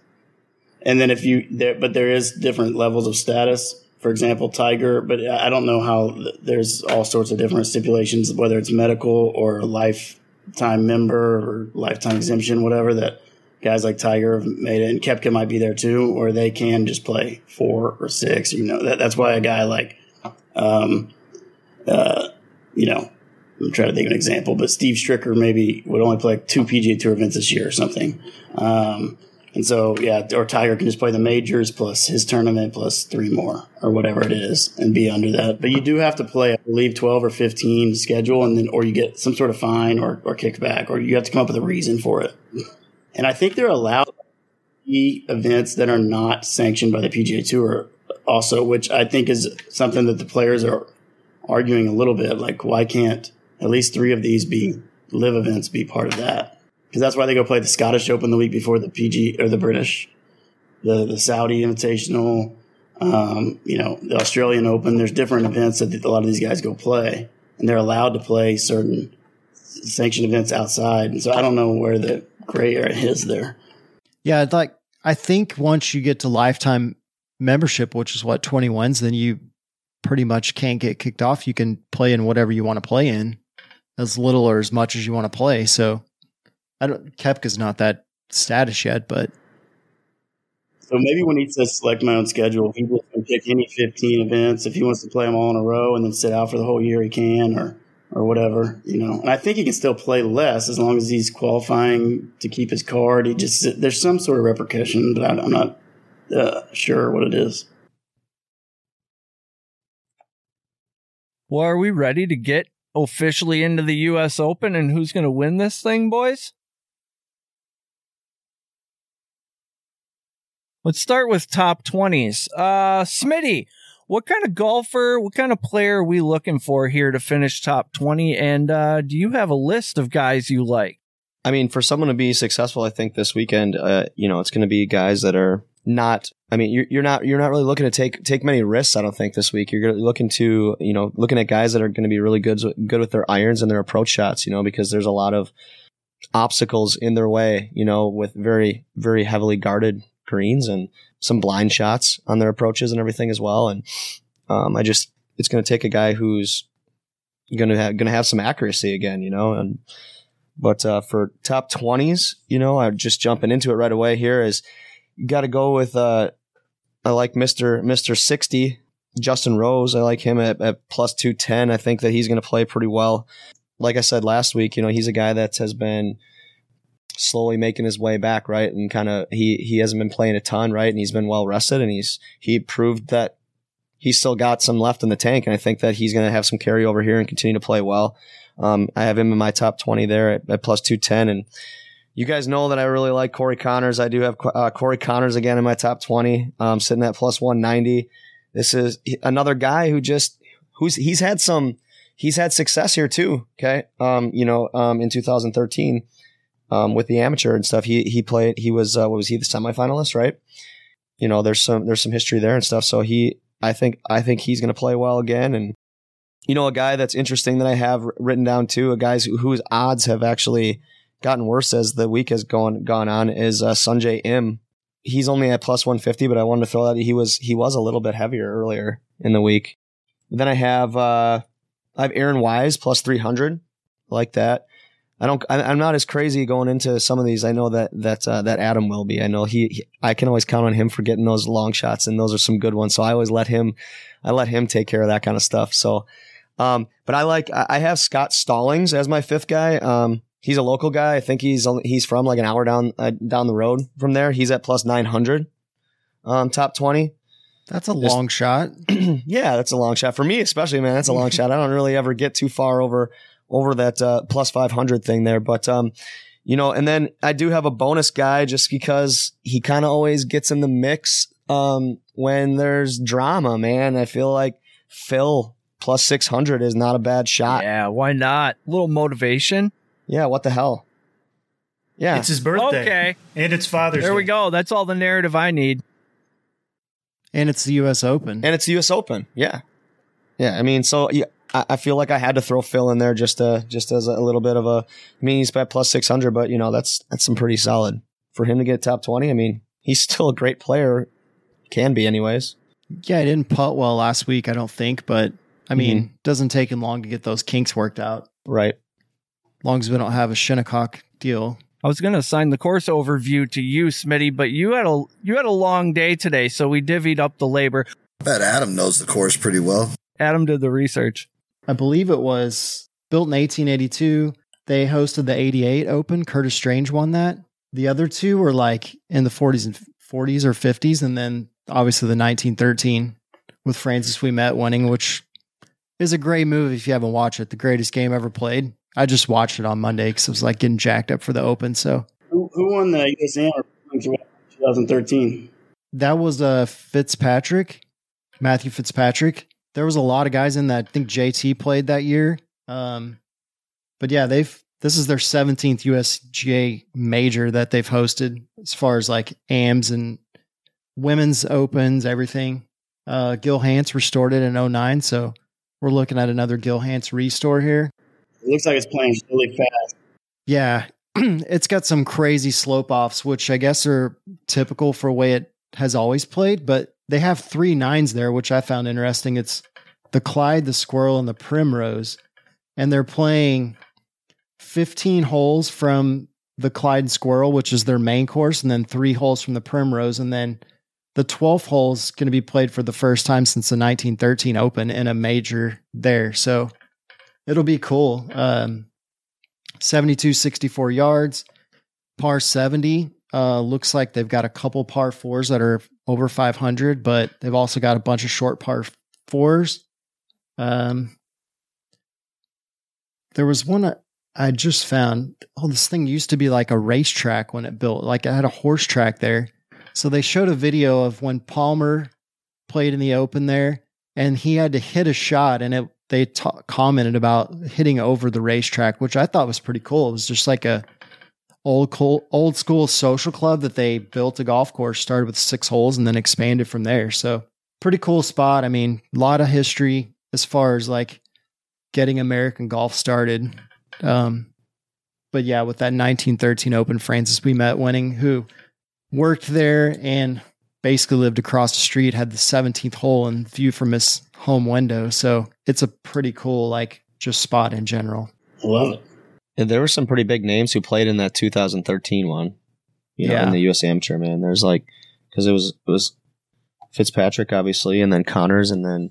S4: and then if you there, but there is different levels of status. For example, Tiger, but I don't know how. There's all sorts of different stipulations, whether it's medical or lifetime member or lifetime exemption, whatever. That guys like Tiger have made it, and Koepka might be there too, or they can just play four or six. You know, that, that's why a guy like, um, uh, you know, I'm trying to think of an example, but Steve Stricker maybe would only play two PGA Tour events this year or something. Um, and so, yeah, or Tiger can just play the majors plus his tournament plus three more or whatever it is and be under that. But you do have to play, I believe, 12 or 15 schedule and then, or you get some sort of fine or, or kickback or you have to come up with a reason for it. And I think they're allowed events that are not sanctioned by the PGA Tour also, which I think is something that the players are arguing a little bit. Like, why can't at least three of these be LIV events be part of that? Because that's why they go play the Scottish Open the week before the PG or the British, the the Saudi Invitational, um, you know, the Australian Open. There's different events that a lot of these guys go play, and they're allowed to play certain sanctioned events outside. And so I don't know where the gray area is there.
S5: Yeah, like I think once you get to lifetime membership, which is what twenty ones, then you pretty much can't get kicked off. You can play in whatever you want to play in, as little or as much as you want to play. So I don't Koepka's not that status yet, but
S4: So maybe when he says select my own schedule, he just can pick any 15 events. If he wants to play them all in a row and then sit out for the whole year, he can, or or whatever, you know. And I think he can still play less as long as he's qualifying to keep his card. He just there's some sort of repercussion, but I, I'm not uh, sure what it is.
S3: Well, are we ready to get officially into the U.S. Open and who's going to win this thing, boys? Let's start with top 20s. Uh, Smitty, what kind of golfer, what kind of player are we looking for here to finish top 20? And uh, do you have a list of guys you like?
S6: I mean, for someone to be successful, I think this weekend, uh, you know, it's going to be guys that are not. I mean, you're, you're not you're not really looking to take take many risks. I don't think this week you're looking to you know looking at guys that are going to be really good good with their irons and their approach shots. You know, because there's a lot of obstacles in their way. You know, with very very heavily guarded greens and some blind shots on their approaches and everything as well. And um, I just it's going to take a guy who's going to have going to have some accuracy again. You know, and but uh, for top twenties, you know, I'm just jumping into it right away. Here is you got to go with uh, I like Mister Mister sixty Justin Rose. I like him at, at plus two ten. I think that he's going to play pretty well. Like I said last week, you know, he's a guy that has been slowly making his way back, right? And kind of he he hasn't been playing a ton, right? And he's been well rested, and he's he proved that he's still got some left in the tank, and I think that he's going to have some carryover here and continue to play well. Um, I have him in my top twenty there at, at plus two ten, and you guys know that I really like Corey Conners. I do have uh, Corey Conners again in my top twenty, um, sitting at plus one ninety. This is another guy who just who's he's had some he's had success here too. Okay, um, you know, um, in 2013 um, with the amateur and stuff. He he played. He was uh, what was he the semifinalist, right? You know, there's some there's some history there and stuff. So he, I think I think he's going to play well again. And you know, a guy that's interesting that I have written down too, a guy who, whose odds have actually gotten worse as the week has gone gone on is uh, Sungjae Im. He's only at plus 150, but I wanted to throw that he was he was a little bit heavier earlier in the week. Then I have uh, I have Aaron Wise plus 300, like that. I don't. I, am not as crazy going into some of these. I know that that uh, that Adam will be. I know he, he, I can always count on him for getting those long shots, and those are some good ones. So I always let him. I let him take care of that kind of stuff. So, um, but I like. I have Scott Stallings as my fifth guy. Um, he's a local guy. I think he's he's from like an hour down uh, down the road from there. He's at plus nine hundred. Um, top twenty.
S5: That's a long shot. <clears throat>
S6: yeah, that's a long shot for me, especially man. That's a long <laughs> shot. I don't really ever get too far over over that uh, plus 500 thing there. But, um, you know, and then I do have a bonus guy just because he kind of always gets in the mix um, when there's drama, man. I feel like Phil plus 600 is not a bad shot.
S3: Yeah, why not? A little motivation.
S6: Yeah, what the hell? Yeah.
S7: It's his birthday.
S3: Okay.
S7: And it's Father's day.
S3: There
S7: Day.
S3: we go. That's all the narrative I need.
S5: And it's the U.S. Open.
S6: And it's the U.S. Open. Yeah. Yeah. I mean, so yeah, I, feel like I had to throw Phil in there just to, just as a little bit of a. I mean, he's at plus six hundred, but you know that's that's some pretty solid for him to get top twenty. I mean, he's <laughs> still a great player, can be anyways.
S5: Yeah, he didn't putt well last week, I don't think, but I mean, mm-hmm. doesn't take him long to get those kinks worked out.
S6: Right.
S5: Long as we don't have a Shinnecock deal.
S3: I was going to assign the course overview to you, Smitty, but you had a you had a long day today, so we divvied up the labor.
S8: I bet Adam knows the course pretty well.
S3: Adam did the research.
S5: I believe it was built in 1882. They hosted the 88 Open. Curtis Strange won that. The other two were like in the 40s and 40s or 50s. And then obviously the 1913 with Francis Ouimet winning, which is a great movie if you haven't watched it. The greatest game ever played. I just watched it on Monday because I was like getting jacked up for the Open. So
S4: who, who won the USAM 2013?
S5: That was uh, Fitzpatrick, Matthew Fitzpatrick there was a lot of guys in that. I think JT played that year. Um, but yeah, they've this is their 17th USGA major that they've hosted as far as like AMs and women's opens, everything. Uh, Gil Hanse restored it in 09, so we're looking at another Gil Hanse restore here.
S4: It looks like it's playing really fast.
S5: Yeah, <clears throat> it's got some crazy slope offs, which I guess are typical for the way it has always played, but they have three nines there, which I found interesting. It's the Clyde, the Squirrel, and the Primrose. And they're playing 15 holes from the Clyde and Squirrel, which is their main course, and then three holes from the Primrose. And then the 12th hole is going to be played for the first time since the 1913 Open in a major there. So it'll be cool. Um, 72, 64 yards, par 70. Uh, looks like they've got a couple par fours that are over 500, but they've also got a bunch of short par fours. Um, there was one I just found. Oh, this thing used to be like a racetrack when it built. Like it had a horse track there. So they showed a video of when Palmer played in the Open there, and he had to hit a shot, and it they ta- commented about hitting over the racetrack, which I thought was pretty cool. It was just like a old old school social club that they built a golf course. Started with six holes and then expanded from there. So pretty cool spot. I mean, a lot of history as far as like getting American golf started. Um, but yeah, with that 1913 Open, Francis Ouimet winning, who worked there and basically lived across the street, had the 17th hole and view from his home window. So it's a pretty cool, like, just spot in general.
S4: Love it.
S6: And there were some pretty big names who played in that 2013 one. You know,
S5: Yeah.
S6: in the U.S. Amateur man. There's like because it was it was Fitzpatrick obviously, and then Conners, and then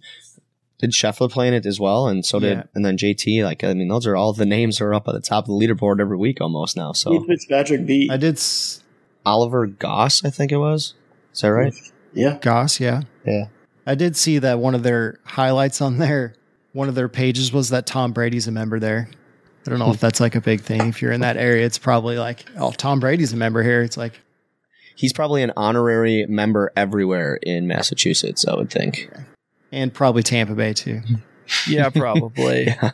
S6: did Scheffler play in it as well, and so did
S5: Yeah.
S6: and then JT. Like I mean, those are all the names that are up at the top of the leaderboard every week almost now. So
S4: Keith Fitzpatrick beat.
S5: I did s-
S6: Oliver Goss, I think it was. Is that right?
S4: yeah.
S5: Goss, yeah.
S6: Yeah.
S5: I did see that one of their highlights on their one of their pages was that Tom Brady's a member there. I don't know if that's like a big thing. If you're in that area, it's probably like, oh, Tom Brady's a member here. It's like,
S6: He's probably an honorary member everywhere in Massachusetts. I would think.
S5: And probably Tampa Bay too. <laughs>
S3: Yeah, probably. <laughs> yeah.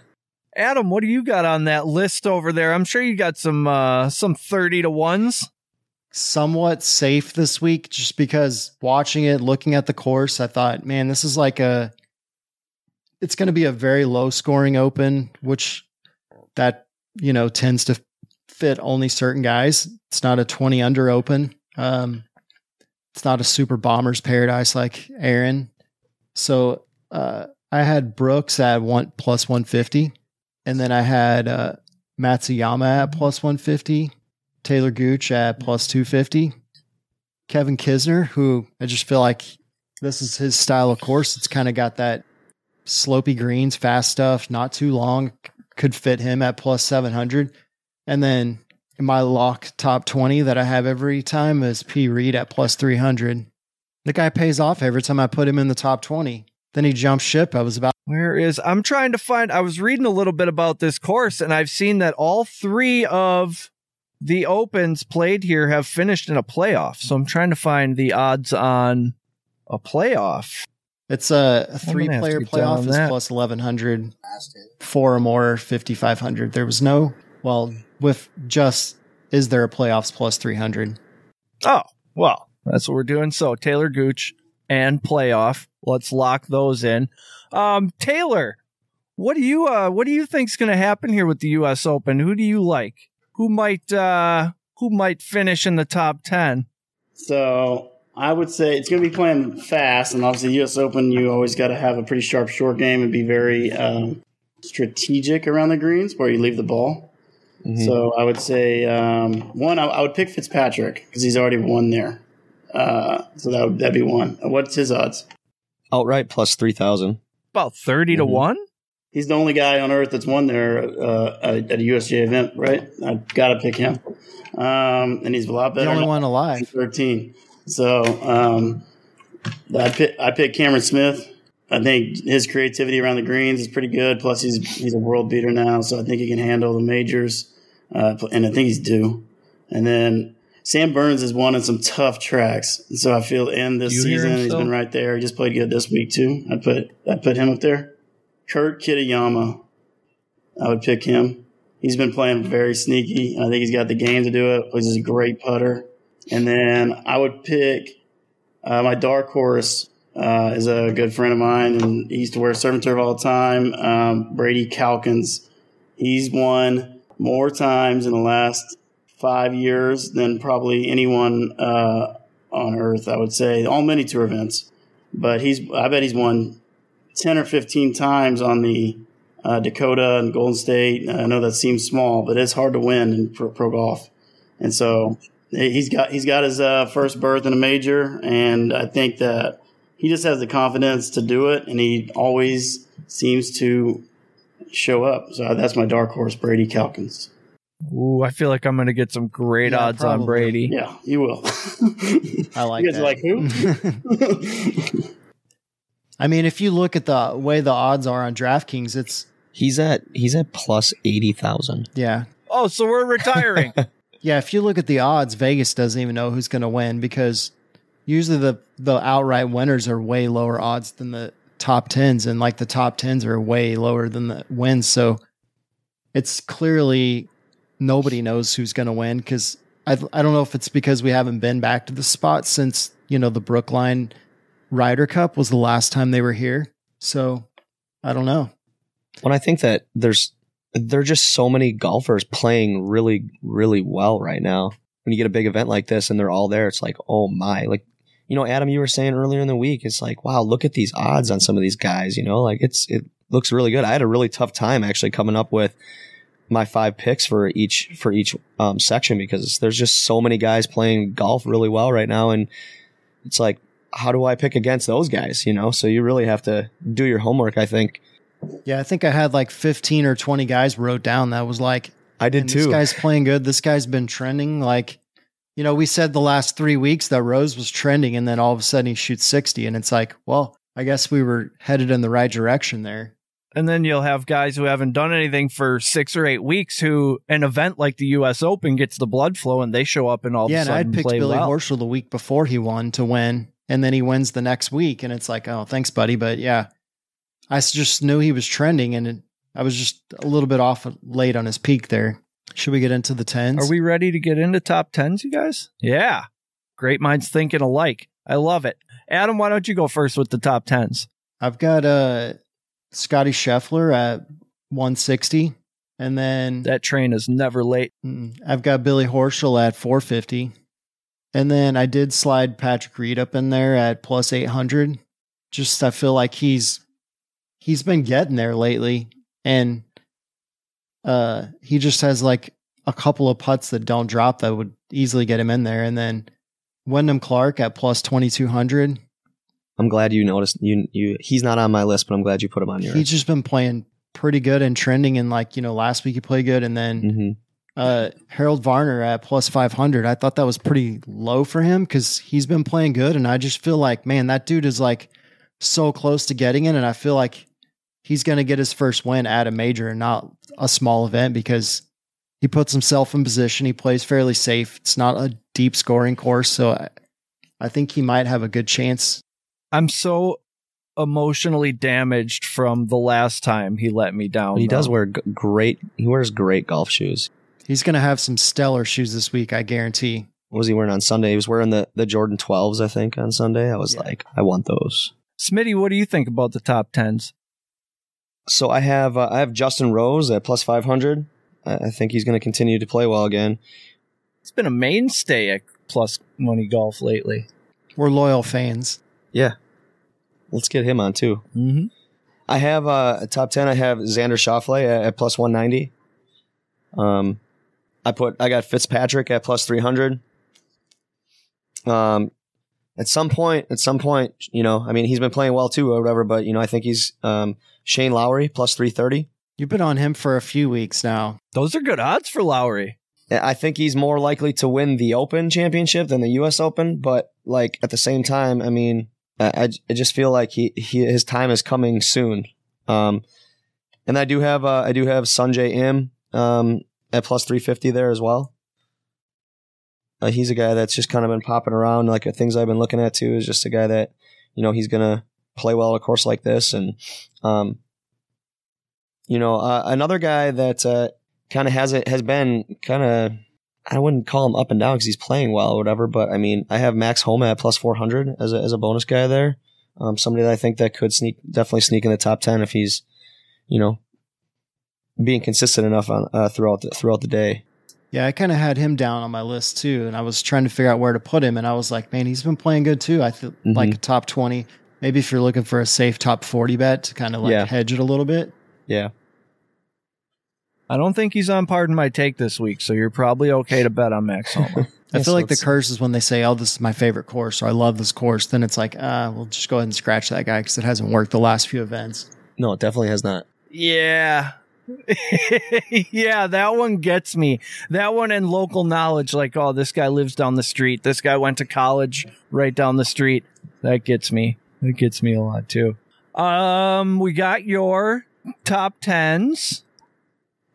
S3: Adam, what do you got on that list over there? I'm sure you got some uh some 30 to ones.
S5: Somewhat safe this week, just because watching it, looking at the course, I thought, man, this is like a. It's going to be a very low scoring open, which that you know tends to fit only certain guys. It's not a 20 under open. Um, it's not a super bombers paradise like Erin. So uh, I had Brooks at one plus 150, and then I had uh, Matsuyama at plus 150, Talor Gooch at plus 250, Kevin Kisner, who I just feel like this is his style of course. It's kind of got that slopey greens, fast stuff, not too long, could fit him at plus 700. And then my lock top 20 that I have every time is P. Reed at plus 300. The guy pays off every time I put him in the top 20. Then he jumps ship. I was about
S3: Where is I'm trying to find I was reading a little bit about this course and I've seen that all 3 of the opens played here have finished in a playoff. So I'm trying to find the odds on a playoff.
S5: It's a, a three player playoff is plus 1100, four or more 5500. There was no, well, with just is there a playoffs plus 300?
S3: Oh, well, that's what we're doing. So Talor Gooch and playoff. Let's lock those in. Um, Taylor, what do you uh what do you think's gonna happen here with the US Open? Who do you like? Who might uh who might finish in the top ten?
S4: So I would say it's going to be playing fast, and obviously U.S. Open, you always got to have a pretty sharp short game and be very um, strategic around the greens where you leave the ball. So I would say um, one, I, I would pick Fitzpatrick because he's already won there. Uh, so that would that'd be one. What's his odds?
S6: Outright plus three thousand.
S3: About 30 to
S6: Mhm.
S3: 1?
S4: He's the only guy on earth that's won there uh, at at a USGA event, right? I've got to pick him, um, and he's a lot better.
S5: The
S4: only
S5: one alive.
S4: 13. So um, I pick I pick Cameron Smith. I think his creativity around the greens is pretty good. Plus, he's he's a world beater now, so I think he can handle the majors, uh, and I think he's due. And then Sam Burns has won in some tough tracks, and so I feel in this
S3: You
S4: season he's been right there. He just played good this week too. I put I put him up there. Kurt Kitayama, I would pick him. He's been playing very sneaky. I think he's got the game to do it. He's a great putter. And then I would pick uh, my dark horse uh, is a good friend of mine, and he used to wear surf and turf all the time. Um, Brady Calkins. He's won more times in the last five years than probably anyone uh, on earth. I would say all mini tour events, but he's I bet he's won ten or fifteen times on the uh, Dakota and Golden State. I know that seems small, but it's hard to win in pro, pro golf, and so he's got he's got his uh, first berth in a major, and I think that he just has the confidence to do it, and he always seems to show up. So that's my dark horse, Brady Calkins.
S3: Ooh, I feel like I'm gonna get some great
S5: Yeah,
S3: odds on. Brady.
S4: Yeah, you will. <laughs>
S5: I like
S4: you guys
S5: that.
S4: like who? <laughs>
S5: I mean, if you look at the way the odds are on DraftKings, it's
S6: He's at he's at plus eighty thousand.
S5: yeah,
S3: Oh, so we're retiring. <laughs>
S5: yeah. If you look at the odds, Vegas doesn't even know who's going to win because usually the the outright winners are way lower odds than the top tens, and like the top tens are way lower than the wins. So it's clearly nobody knows who's going to win because I I don't know if it's because we haven't been back to the spot since you know the Brookline Ryder Cup was the last time they were here. So I don't know.
S6: When I think that there's there are just so many golfers playing really really well right now. When you get a big event like this and they're all there, it's like oh my, like you know, Adam, you were saying earlier in the week, it's like wow, look at these odds on some of these guys. You know, like it's it looks really good. I had a really tough time actually coming up with my five picks for each for each um, section because there's just so many guys playing golf really well right now, and it's like how do I pick against those guys? You know, so you really have to do your homework. I think.
S5: Yeah, I think I had like 15 or 20 guys wrote down that was like,
S6: I did too.
S5: This guy's playing good. This guy's been trending. Like, you know, we said the last three weeks that Rose was trending, and then all of a sudden he shoots 60, and it's like, well, I guess we were headed in the right direction there.
S3: And then you'll have guys who haven't done anything for six or eight weeks who an event like the US Open gets the blood flow and they show up and all
S5: yeah,
S3: of a sudden
S5: and I'd picked Billy
S3: well.
S5: Horschel the week before he won to win, and then he wins the next week, and it's like, oh, thanks, buddy. But yeah, I just knew he was trending, and it, I was just a little bit off late on his peak there. Should we get into the tens?
S3: Are we ready to get into top tens, you guys? Yeah. Great minds thinking alike. I love it. Adam, why don't you go first with the top tens?
S5: I've got uh Scotty Scheffler at 160, and then
S3: That train is never late.
S5: I've got Billy Horschel at 450. And then I did slide Patrick Reed up in there at plus 800. Just I feel like he's he's been getting there lately and uh he just has like a couple of putts that don't drop that would easily get him in there and then Wyndham Clark at plus 2200.
S6: I'm glad you noticed you you he's not on my list, but I'm glad you put him on yours.
S5: He's just been playing pretty good and trending and like, you know, last week he played good and then
S6: hmm
S5: uh, Harold Varner at plus 500. I thought that was pretty low for him because he's been playing good. And I just feel like, man, that dude is like so close to getting it. And I feel like he's going to get his first win at a major and not a small event because he puts himself in position. He plays fairly safe. It's not a deep scoring course. So I, I think he might have a good chance.
S3: I'm so emotionally damaged from the last time he let me down.
S6: But he does wear g- great. He wears great golf shoes.
S5: He's going to have some stellar shoes this week, I guarantee.
S6: What was he wearing on Sunday? He was wearing the the Jordan 12s, I think, on Sunday. I was
S5: Yeah.
S6: like, I want those.
S3: Smitty, what do you think about the top tens?
S6: So I have uh, I have Justin Rose at plus 500. I, I think he's going to continue to play well again.
S3: It's been a mainstay at plus money golf lately.
S5: We're loyal fans.
S6: Yeah, let's get him on too.
S3: Mm-hmm.
S6: I have uh, a top 10. I have Xander Schauffele at, at plus 190. Um, I put I got Fitzpatrick at plus 300. Um, at some point, at some point, you know, I mean, he's been playing well too or whatever, but you know, I think he's um, Shane Lowry plus 330.
S5: You've been on him for a few weeks now.
S3: Those are good odds for Lowry.
S6: I think he's more likely to win the Open Championship than the U.S. Open, but like at the same time, I mean, I, I, just feel like he, he his time is coming soon. Um, and I do have uh, I do have Sungjae Im um, at plus three fifty there as well. Uh, he's a guy that's just kind of been popping around. Like the things I've been looking at too is just a guy that you know he's gonna play well at a course like this, and um, you know uh, another guy that uh, kind of has it has been kind of I wouldn't call him up and down because he's playing well or whatever. But I mean, I have Max Homa at plus four hundred as a as a bonus guy there. Um, somebody that I think that could sneak definitely sneak in the top ten if he's you know being consistent enough on, uh, throughout the, throughout the day.
S5: Yeah, I kind of had him down on my list too, and I was trying to figure out where to put him, and I was like, man, he's been playing good too. I feel
S6: Mhm.
S5: like a top twenty. Maybe if you're looking for a safe top forty bet to kind of like
S6: Yeah.
S5: hedge it a little bit.
S6: Yeah,
S3: I don't think he's on pardon my take this week, so you're probably okay to bet on Max Homa. <laughs>
S5: I
S6: Yeah,
S5: feel like the curse is when they say, "Oh, this is my favorite course," or "I love this course." Then it's like, ah, we'll just go ahead and scratch that guy because it hasn't worked the last few events.
S6: no, it definitely has not.
S3: yeah. <laughs> yeah, that one gets me. That one and local knowledge, like, oh, this guy lives down the street. This guy went to college right down the street. That gets me. That gets me a lot too. Um, we got your top tens.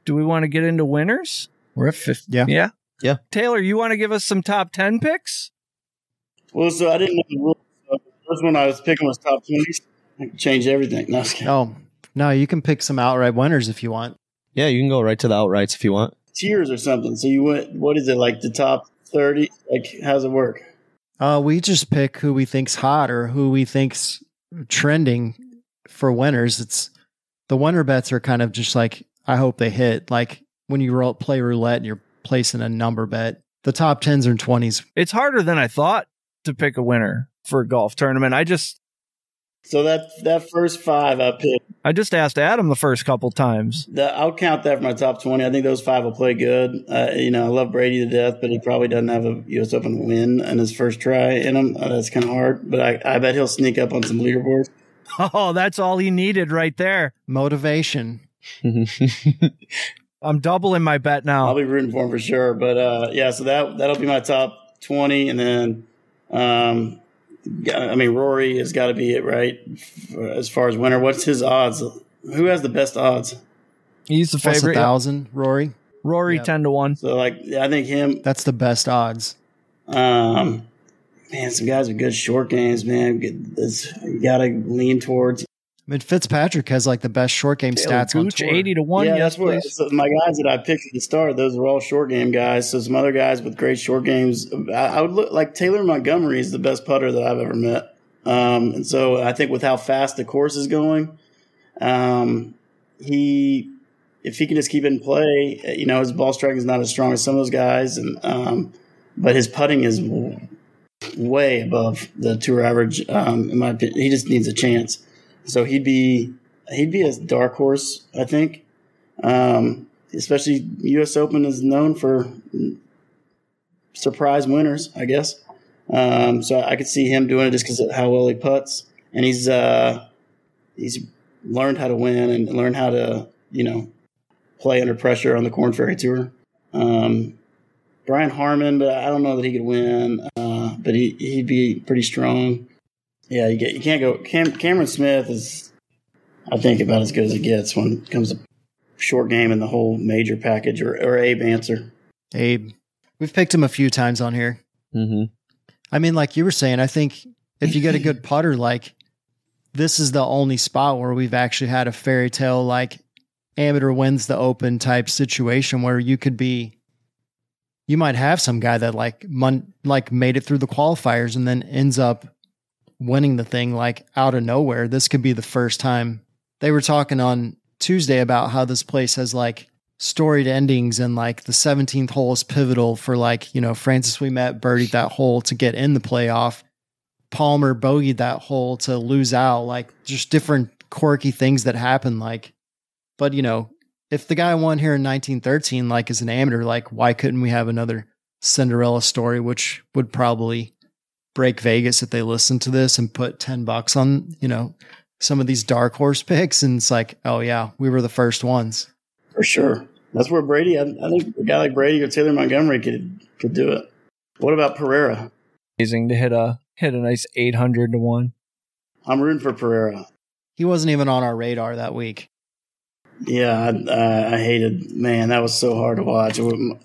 S3: Do we want to get into winners? We're at 50.
S5: Yeah.
S3: Yeah.
S6: Yeah.
S3: Taylor, you want to give us some top 10 picks?
S4: Well, so I didn't know the rules. So the first one I was picking was top 20s. I could change everything. No, I.
S5: Oh no, you can pick some outright winners if you want.
S6: Yeah, you can go right to the outrights if you want.
S4: tiers or something. So you went, what is it like the top thirty? Like, how's it work?
S5: Uh, we just pick who we think's hot or who we think's trending for winners. It's the winner bets are kind of just like I hope they hit. Like when you roll, play roulette and you're placing a number bet, the top tens and twenties.
S3: It's harder than I thought to pick a winner for a golf tournament. I just
S4: So that that first five I picked,
S3: I just asked Adam the first couple times.
S4: that I'll count that for my top twenty. I think those five will play good. Uh, you know, I love Brady to death, but he probably doesn't have a U.S. Open win in his first try in him. Uh, that's kind of hard, but I, I bet he'll sneak up on some leaderboards. <laughs>
S3: Oh, that's all he needed right there.
S5: Motivation. <laughs>
S3: I'm doubling my bet now.
S4: I'll be rooting for him for sure. But uh, yeah, so that that'll be my top twenty, and then um, I mean Rory has got to be it, right? As far as winner, what's his odds? Who has the best odds?
S3: He's the
S5: Plus a
S3: favorite.
S5: thousand, Rory.
S3: Rory
S5: Yep.
S3: ten to one.
S4: So like, I think him.
S5: That's the best odds.
S4: Um, man, some guys with good short games, man. Good- this- You got to lean towards.
S5: I mean, Fitzpatrick has like the best short game stats on
S3: Gooch
S5: tour.
S3: eighty to one.
S4: yeah,
S3: yes,
S4: that's what so my guys that I picked at the start. Those were all short game guys. So some other guys with great short games. I, I would look like Taylor Montgomery is the best putter that I've ever met. Um, and so I think with how fast the course is going, um, he if he can just keep it in play, you know, his ball striking is not as strong as some of those guys, and um, but his putting is way above the tour average. Um, in my opinion, he just needs a chance. So he'd be he'd be a dark horse, I think. Um, especially U.S. Open is known for surprise winners, I guess. Um, so I could see him doing it just because of how well he puts, and he's uh, he's learned how to win and learned how to you know play under pressure on the Corn Ferry Tour. Um, Brian Harman, but I don't know that he could win. Uh, but he he'd be pretty strong. Yeah, you get you can't go. Cam, Cameron Smith is, I think, about as good as it gets when it comes to short game and the whole major package. Or or Abe Ancer.
S5: Abe. We've picked him a few times on here.
S6: hmm
S5: I mean, like you were saying, I think if you get a good <laughs> putter, like this is the only spot where we've actually had a fairy tale like amateur wins the open type situation where you could be you might have some guy that like mon- like made it through the qualifiers and then ends up winning the thing like out of nowhere. This could be the first time. They were talking on Tuesday about how this place has like storied endings and like the 17th hole is pivotal for like, you know, Francis Ouimet birdied that hole to get in the playoff. Palmer bogeyed that hole to lose out, like just different quirky things that happen. Like, but you know, if the guy won here in 1913, like as an amateur, like why couldn't we have another Cinderella story, which would probably break Vegas if they listen to this and put 10 bucks on, you know, some of these dark horse <laughs> picks. And it's like, oh yeah, we were the first ones.
S4: For sure. That's where Brady, I, I think a guy like Brady or Taylor Montgomery could could do it. What about Pereira?
S3: Amazing to hit a hit a nice eight hundred to one.
S4: I'm rooting for Pereira.
S5: He wasn't even on our radar that week.
S4: Yeah, I, uh, I hated, man, that was so hard to watch. It was-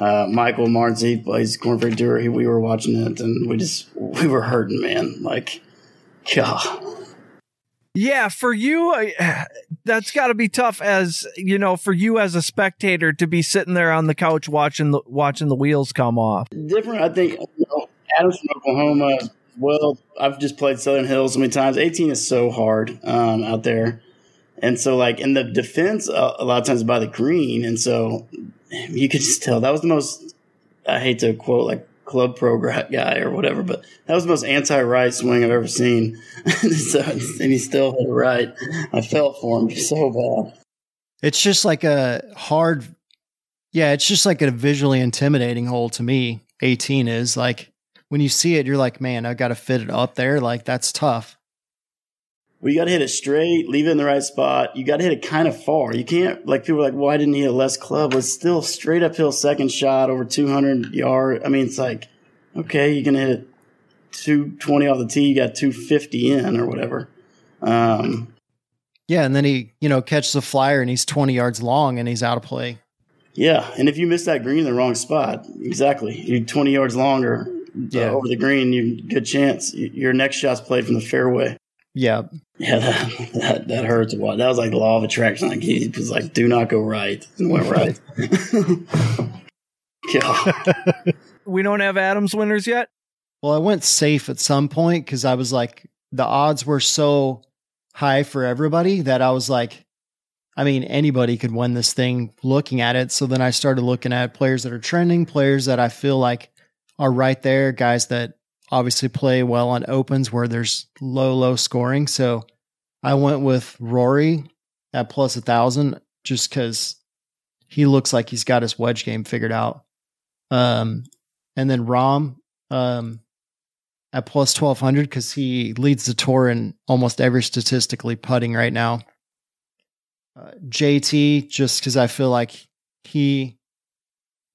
S4: Uh, Michael he plays Corn Ferry we were watching it and we just, we were hurting, man. Like, God.
S3: Yeah, for you, I- that's got to be tough. As you know, for you as a spectator to be sitting there on the couch watching the watching the wheels come off.
S4: different. I think you know, Adam's from Oklahoma. Well, I've just played Southern Hills so many times. 18 is so hard um, out there, and so like in the defense, uh, a lot of times by the green, and so you could just tell that was the most. I hate to quote like club pro guy or whatever, but that was the most anti-right swing I've ever seen. <laughs> so, and he still hit it right. I felt for him so bad.
S5: It's just like a hard, yeah, it's just like a visually intimidating hole to me. 18 is like when you see it, you're like, man, I got to fit it up there. Like that's tough.
S4: Well, you got to hit it straight, leave it in the right spot. You got to hit it kind of far. You can't like people are like, why didn't he hit less club? It's still straight uphill second shot over 200 yard. I mean, it's like, okay, you can hit it 220 off the tee. You got 250 in or whatever. Um,
S5: Yeah. And then he, you know, catches a flyer and he's 20 yards long and he's out of play.
S4: yeah, and if you miss that green in the wrong spot, exactly, you're 20 yards longer
S5: Yeah.
S4: uh, over the green. You good chance your next shot's played from the fairway.
S5: Yeah.
S4: Yeah, that, that that hurt to watch. That was like the law of attraction. Like he was like, "Do not go right," and went <laughs> right. <laughs> yeah. <laughs>
S3: We don't have Adams winners yet.
S5: Well, I went safe at some point because I was like, the odds were so high for everybody that I was like, I mean, anybody could win this thing looking at it. So then I started looking at players that are trending, players that I feel like are right there, guys that obviously play well on opens where there's low, low scoring. So I went with Rory at plus a thousand just because he looks like he's got his wedge game figured out. Um, and then Rahm um, at plus 1200 because he leads the tour in almost every statistically putting right now. Uh, JT, just because I feel like he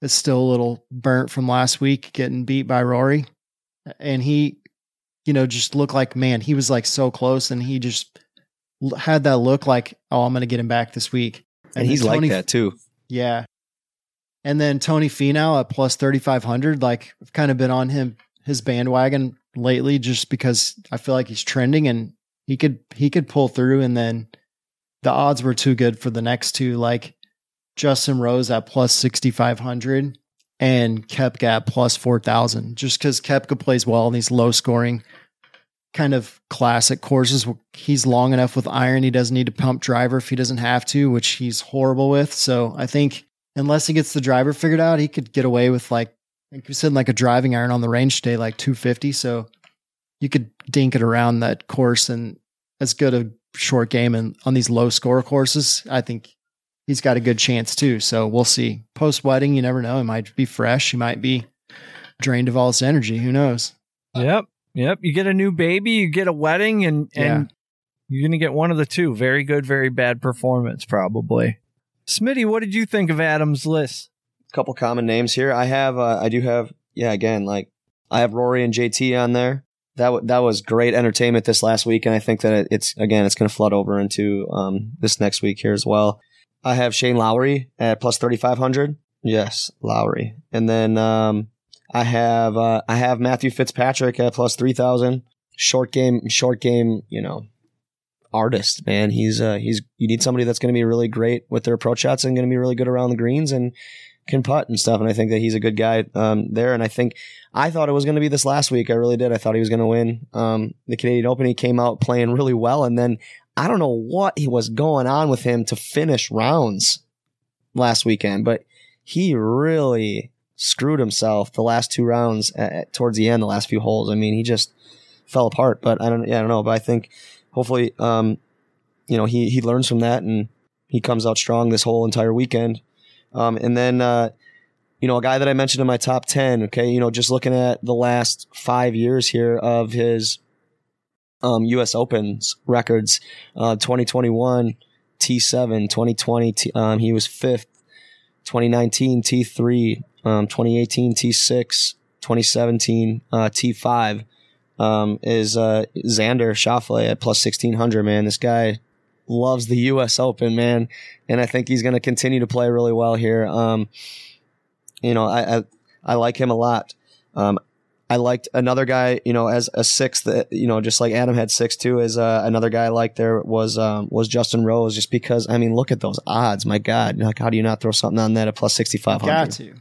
S5: is still a little burnt from last week getting beat by Rory. And he, you know, just looked like, man, he was like so close and he just had that look like, oh, I'm going to get him back this week.
S6: And he's
S5: then
S6: like
S5: Tony-
S6: that too.
S5: yeah. And then Tony Finau at plus 3,500. Like, I've kind of been on him, his bandwagon lately just because I feel like he's trending and he could, he could pull through. And then the odds were too good for the next two, like Justin Rose at plus 6,500 and Koepka plus 4,000, just because Koepka plays well in these low scoring kind of classic courses. He's long enough with iron. He doesn't need to pump driver if he doesn't have to, which he's horrible with. So I think unless he gets the driver figured out, he could get away with like, think we said like a driving iron on the range today, like 250. So you could dink it around that course and as good a short game. And on these low score courses, I think he's got a good chance too. So we'll see. Post wedding, you never know. He might be fresh. He might be drained of all his energy. Who knows?
S3: Yep. Yep. You get a new baby, you get a wedding, and and you're gonna get one of the two. Very good, very bad performance, probably. Smitty, what did you think of Adam's list?
S6: A couple common names here. I have, uh, I do have, yeah, again, like I have Rory and JT on there. That w- that was great entertainment this last week, and I think that it's again, it's going to flood over into um, this next week here as well. I have Shane Lowry at plus thirty five hundred. Yes, Lowry, and then um, I have uh, I have Matthew Fitzpatrick at plus three thousand. Short game, short game, you know, artist, man. He's uh he's you need somebody that's going to be really great with their approach shots and going to be really good around the greens and can putt and stuff. And I think that he's a good guy um, there. And I think I thought it was going to be this last week. I really did. I thought he was going to win um, the Canadian Open. He came out playing really well, and then I don't know what he was going on with him to finish rounds last weekend, but he really screwed himself the last two rounds at, at- towards the end, the last few holes. I mean, he just fell apart. But I don't, yeah, I don't know. But I think hopefully, um, you know, he he learns from that and he comes out strong this whole entire weekend. Um, and then, uh, you know, a guy that I mentioned in my top 10, okay, you know, just looking at the last five years here of his um, U.S. Opens records, uh, 2021, T7, 2020, T, um, he was fifth, 2019, T3, um, 2018, T6, 2017, uh, T5. Um, is uh, Xander Schauffele at plus 1600, man. This guy loves the U.S. Open, man and I think he's going to continue to play really well here. Um, you know, I, I I like him a lot. Um, I liked another guy, you know, as a sixth, uh, you know, just like Adam had six too. As uh, another guy I liked there was um, was Justin Rose, just because I mean, look at those odds. My God, like how do you not throw something on that at plus sixty five hundred?
S5: Got to.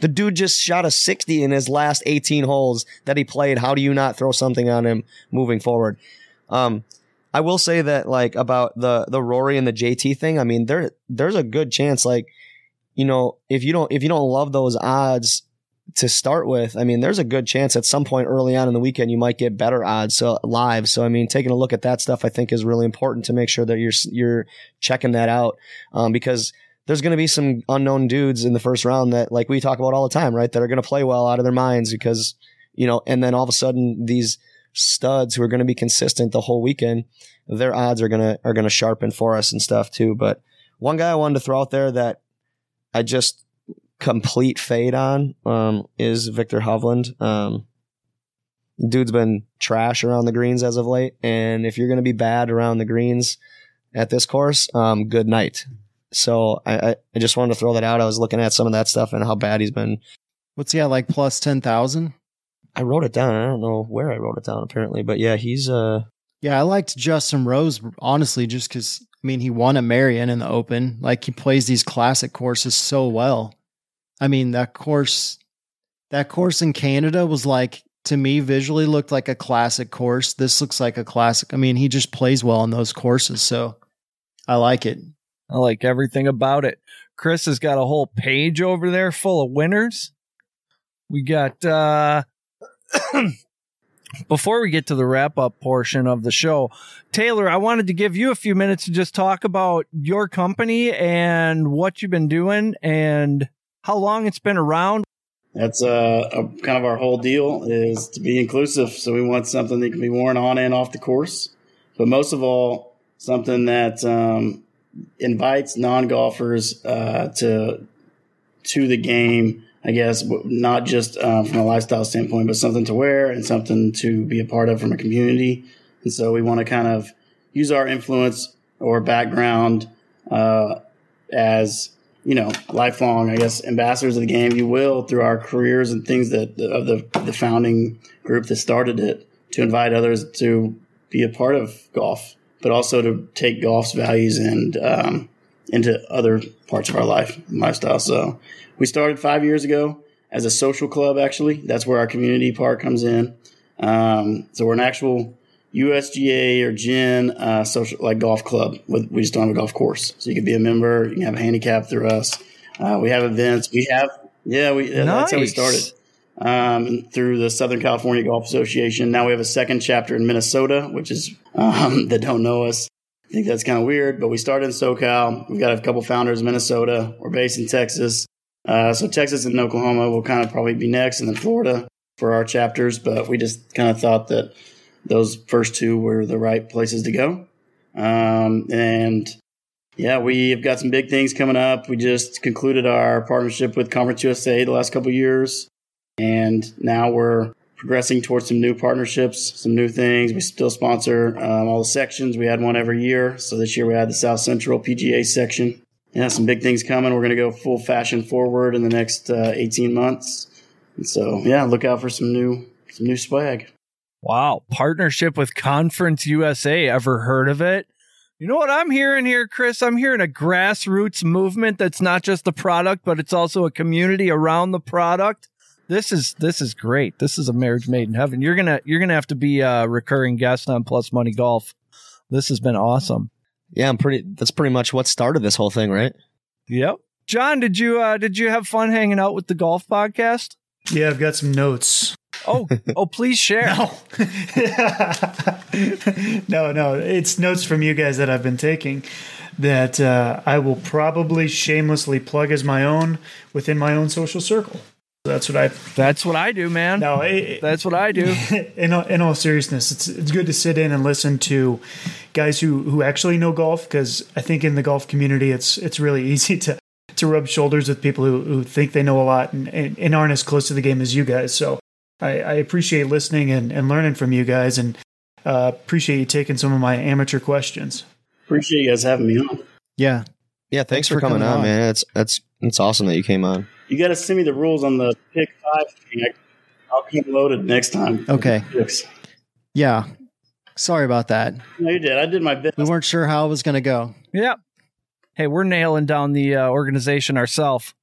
S6: The dude just shot a 60 in his last 18 holes that he played. How do you not throw something on him moving forward? Um, I will say that like about the the Rory and the JT thing. I mean, there there's a good chance like you know if you don't if you don't love those odds to start with, I mean, there's a good chance at some point early on in the weekend you might get better odds so live. So I mean, taking a look at that stuff I think is really important to make sure that you're you're checking that out um, because there's going to be some unknown dudes in the first round that like we talk about all the time, right? That are going to play well out of their minds because you know, and then all of a sudden these studs who are going to be consistent the whole weekend, their odds are gonna are gonna sharpen for us and stuff too. But one guy I wanted to throw out there that I just complete fade on um, is Viktor Hovland. Um, dude's been trash around the greens as of late, and if you're gonna be bad around the greens at this course, um, good night. So I, I, I just wanted to throw that out. I was looking at some of that stuff and how bad he's been.
S5: What's he at, like plus 10,000?
S6: I wrote it down. I don't know where I wrote it down apparently, but yeah, he's uh
S5: Yeah, I liked Justin Rose honestly, just because I mean he won at Merion in the Open. Like he plays these classic courses so well. I mean that course, that course in Canada was like to me visually looked like a classic course. This looks like a classic. I mean he just plays well in those courses, so I like it.
S3: I like everything about it. Chris has got a whole page over there full of winners. We got uh <clears throat> before we get to the wrap up portion of the show, Taylor, I wanted to give you a few minutes to just talk about your company and what you've been doing and how long it's been around.
S4: That's uh, a, kind of our whole deal is to be inclusive. So we want something that can be worn on and off the course, but most of all, something that um, invites non golfers uh, to to the game I guess, not just um, from a lifestyle standpoint, but something to wear and something to be a part of from a community. And so we want to kind of use our influence or background uh, as you know lifelong, I guess, ambassadors of the game. You will through our careers and things that of the the founding group that started it to invite others to be a part of golf, but also to take golf's values and um, into other parts of our life lifestyle. So we started five years ago as a social club. Actually, that's where our community part comes in. Um, so we're an actual USGA or GHIN uh, social like golf club. With, we just don't have a golf course, so you can be a member. You can have a handicap through us. Uh, we have events. We have yeah. We nice. that's how we started. Um, through the Southern California Golf Association. Now we have a second chapter in Minnesota, which is um, <laughs> that don't know us. I think that's kind of weird, but we started in SoCal. We've got a couple founders in Minnesota. We're based in Texas. Uh, so Texas and Oklahoma will kind of probably be next, and then Florida for our chapters. But we just kind of thought that those first two were the right places to go. Um, and yeah, we've got some big things coming up. We just concluded our partnership with Conference USA the last couple years, and now we're progressing towards some new partnerships, some new things. We still sponsor um, all the sections. We had one every year, so this year we had the South Central PGA section yeah, some big things coming. We're going to go full fashion forward in the next uh, 18 months. And so, yeah, look out for some new some new swag.
S3: Wow, partnership with Conference USA. Ever heard of it? You know what I'm hearing here, Chris? I'm hearing a grassroots movement that's not just the product, but it's also a community around the product. This is this is great. This is a marriage made in heaven. You're gonna you're gonna have to be a recurring guest on Plus Money Golf. This has been awesome.
S6: Yeah, I'm pretty. That's pretty much what started this whole thing, right?
S3: Yep. John, did you uh, did you have fun hanging out with the golf podcast?
S7: Yeah, I've got some notes.
S3: Oh, oh, please share.
S7: No. <laughs> no, no, it's notes from you guys that I've been taking that uh, I will probably shamelessly plug as my own within my own social circle. That's what I.
S3: That's what I do, man.
S7: No,
S3: it, that's what I do. <laughs>
S7: In all, in all seriousness, it's it's good to sit in and listen to guys who who actually know golf because I think in the golf community, it's it's really <laughs> easy to to rub shoulders with people who, who think they know a lot and, and, and aren't as close to the game as you guys. So I, I appreciate listening and, and learning from you guys, and uh, appreciate you taking some of my amateur questions.
S4: Appreciate you guys having me on.
S5: Yeah,
S6: yeah. Thanks, thanks for, for, coming, coming on, on, man. It's that's it's awesome that you came on.
S4: You got to send me the rules on the pick five thing. I, will keep loaded next time.
S5: Okay. Yeah. Sorry about that.
S4: No, you did. I did my best.
S5: We weren't sure how it was going to go.
S3: Yep. Hey, we're nailing down the uh, organization ourselves.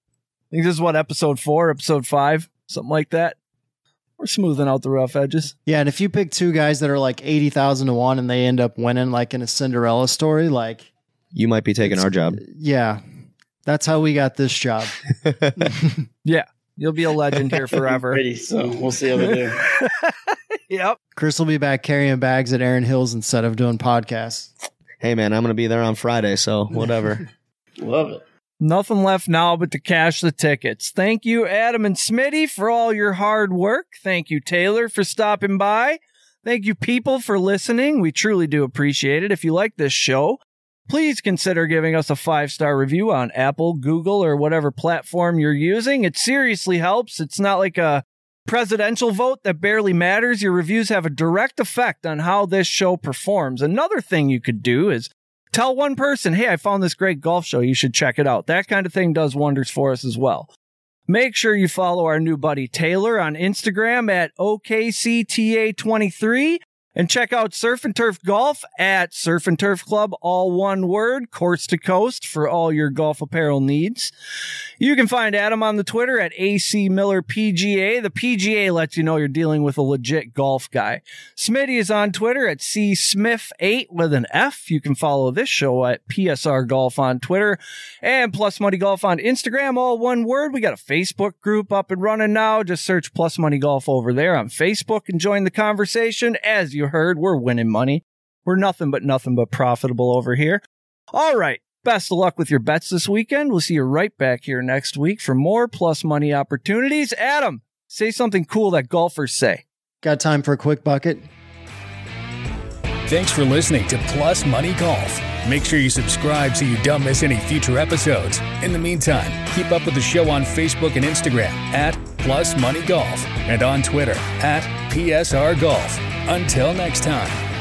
S3: I think this is what episode four, episode five, something like that. We're smoothing out the rough edges.
S5: Yeah, and if you pick two guys that are like eighty thousand to one, and they end up winning, like in a Cinderella story, like
S6: you might be taking our job.
S5: Yeah, that's how we got this job. <laughs> <laughs>
S3: yeah. You'll be a legend here forever.
S4: Ready, so we'll see how they do. <laughs>
S3: yep.
S5: Chris will be back carrying bags at Erin Hills instead of doing podcasts.
S6: Hey man, I'm gonna be there on Friday, so <laughs> whatever.
S4: Love it.
S3: Nothing left now but to cash the tickets. Thank you, Adam and Smitty, for all your hard work. Thank you, Taylor, for stopping by. Thank you, people, for listening. We truly do appreciate it. If you like this show, please consider giving us a five star review on Apple, Google, or whatever platform you're using. It seriously helps. It's not like a presidential vote that barely matters. Your reviews have a direct effect on how this show performs. Another thing you could do is tell one person, hey, I found this great golf show. You should check it out. That kind of thing does wonders for us as well. Make sure you follow our new buddy Taylor on Instagram at OKCTA23 And check out Surf and Turf Golf at Surf and Turf Club, all one word, coast to coast for all your golf apparel needs. You can find Adam on the Twitter at AC Miller PGA. The PGA lets you know you're dealing with a legit golf guy. Smitty is on Twitter at C Smith8 with an F. You can follow this show at PSR Golf on Twitter and Plus Money Golf on Instagram, all one word. We got a Facebook group up and running now. Just search Plus Money Golf over there on Facebook and join the conversation. As you heard, we're winning money. We're nothing but nothing but profitable over here. All right. Best of luck with your bets this weekend. We'll see you right back here next week for more plus money opportunities. Adam, say something cool that golfers say.
S5: Got time for a quick bucket?
S1: Thanks for listening to Plus Money Golf. Make sure you subscribe so you don't miss any future episodes. In the meantime, keep up with the show on Facebook and Instagram at Plus Money Golf and on Twitter at PSR Golf. Until next time.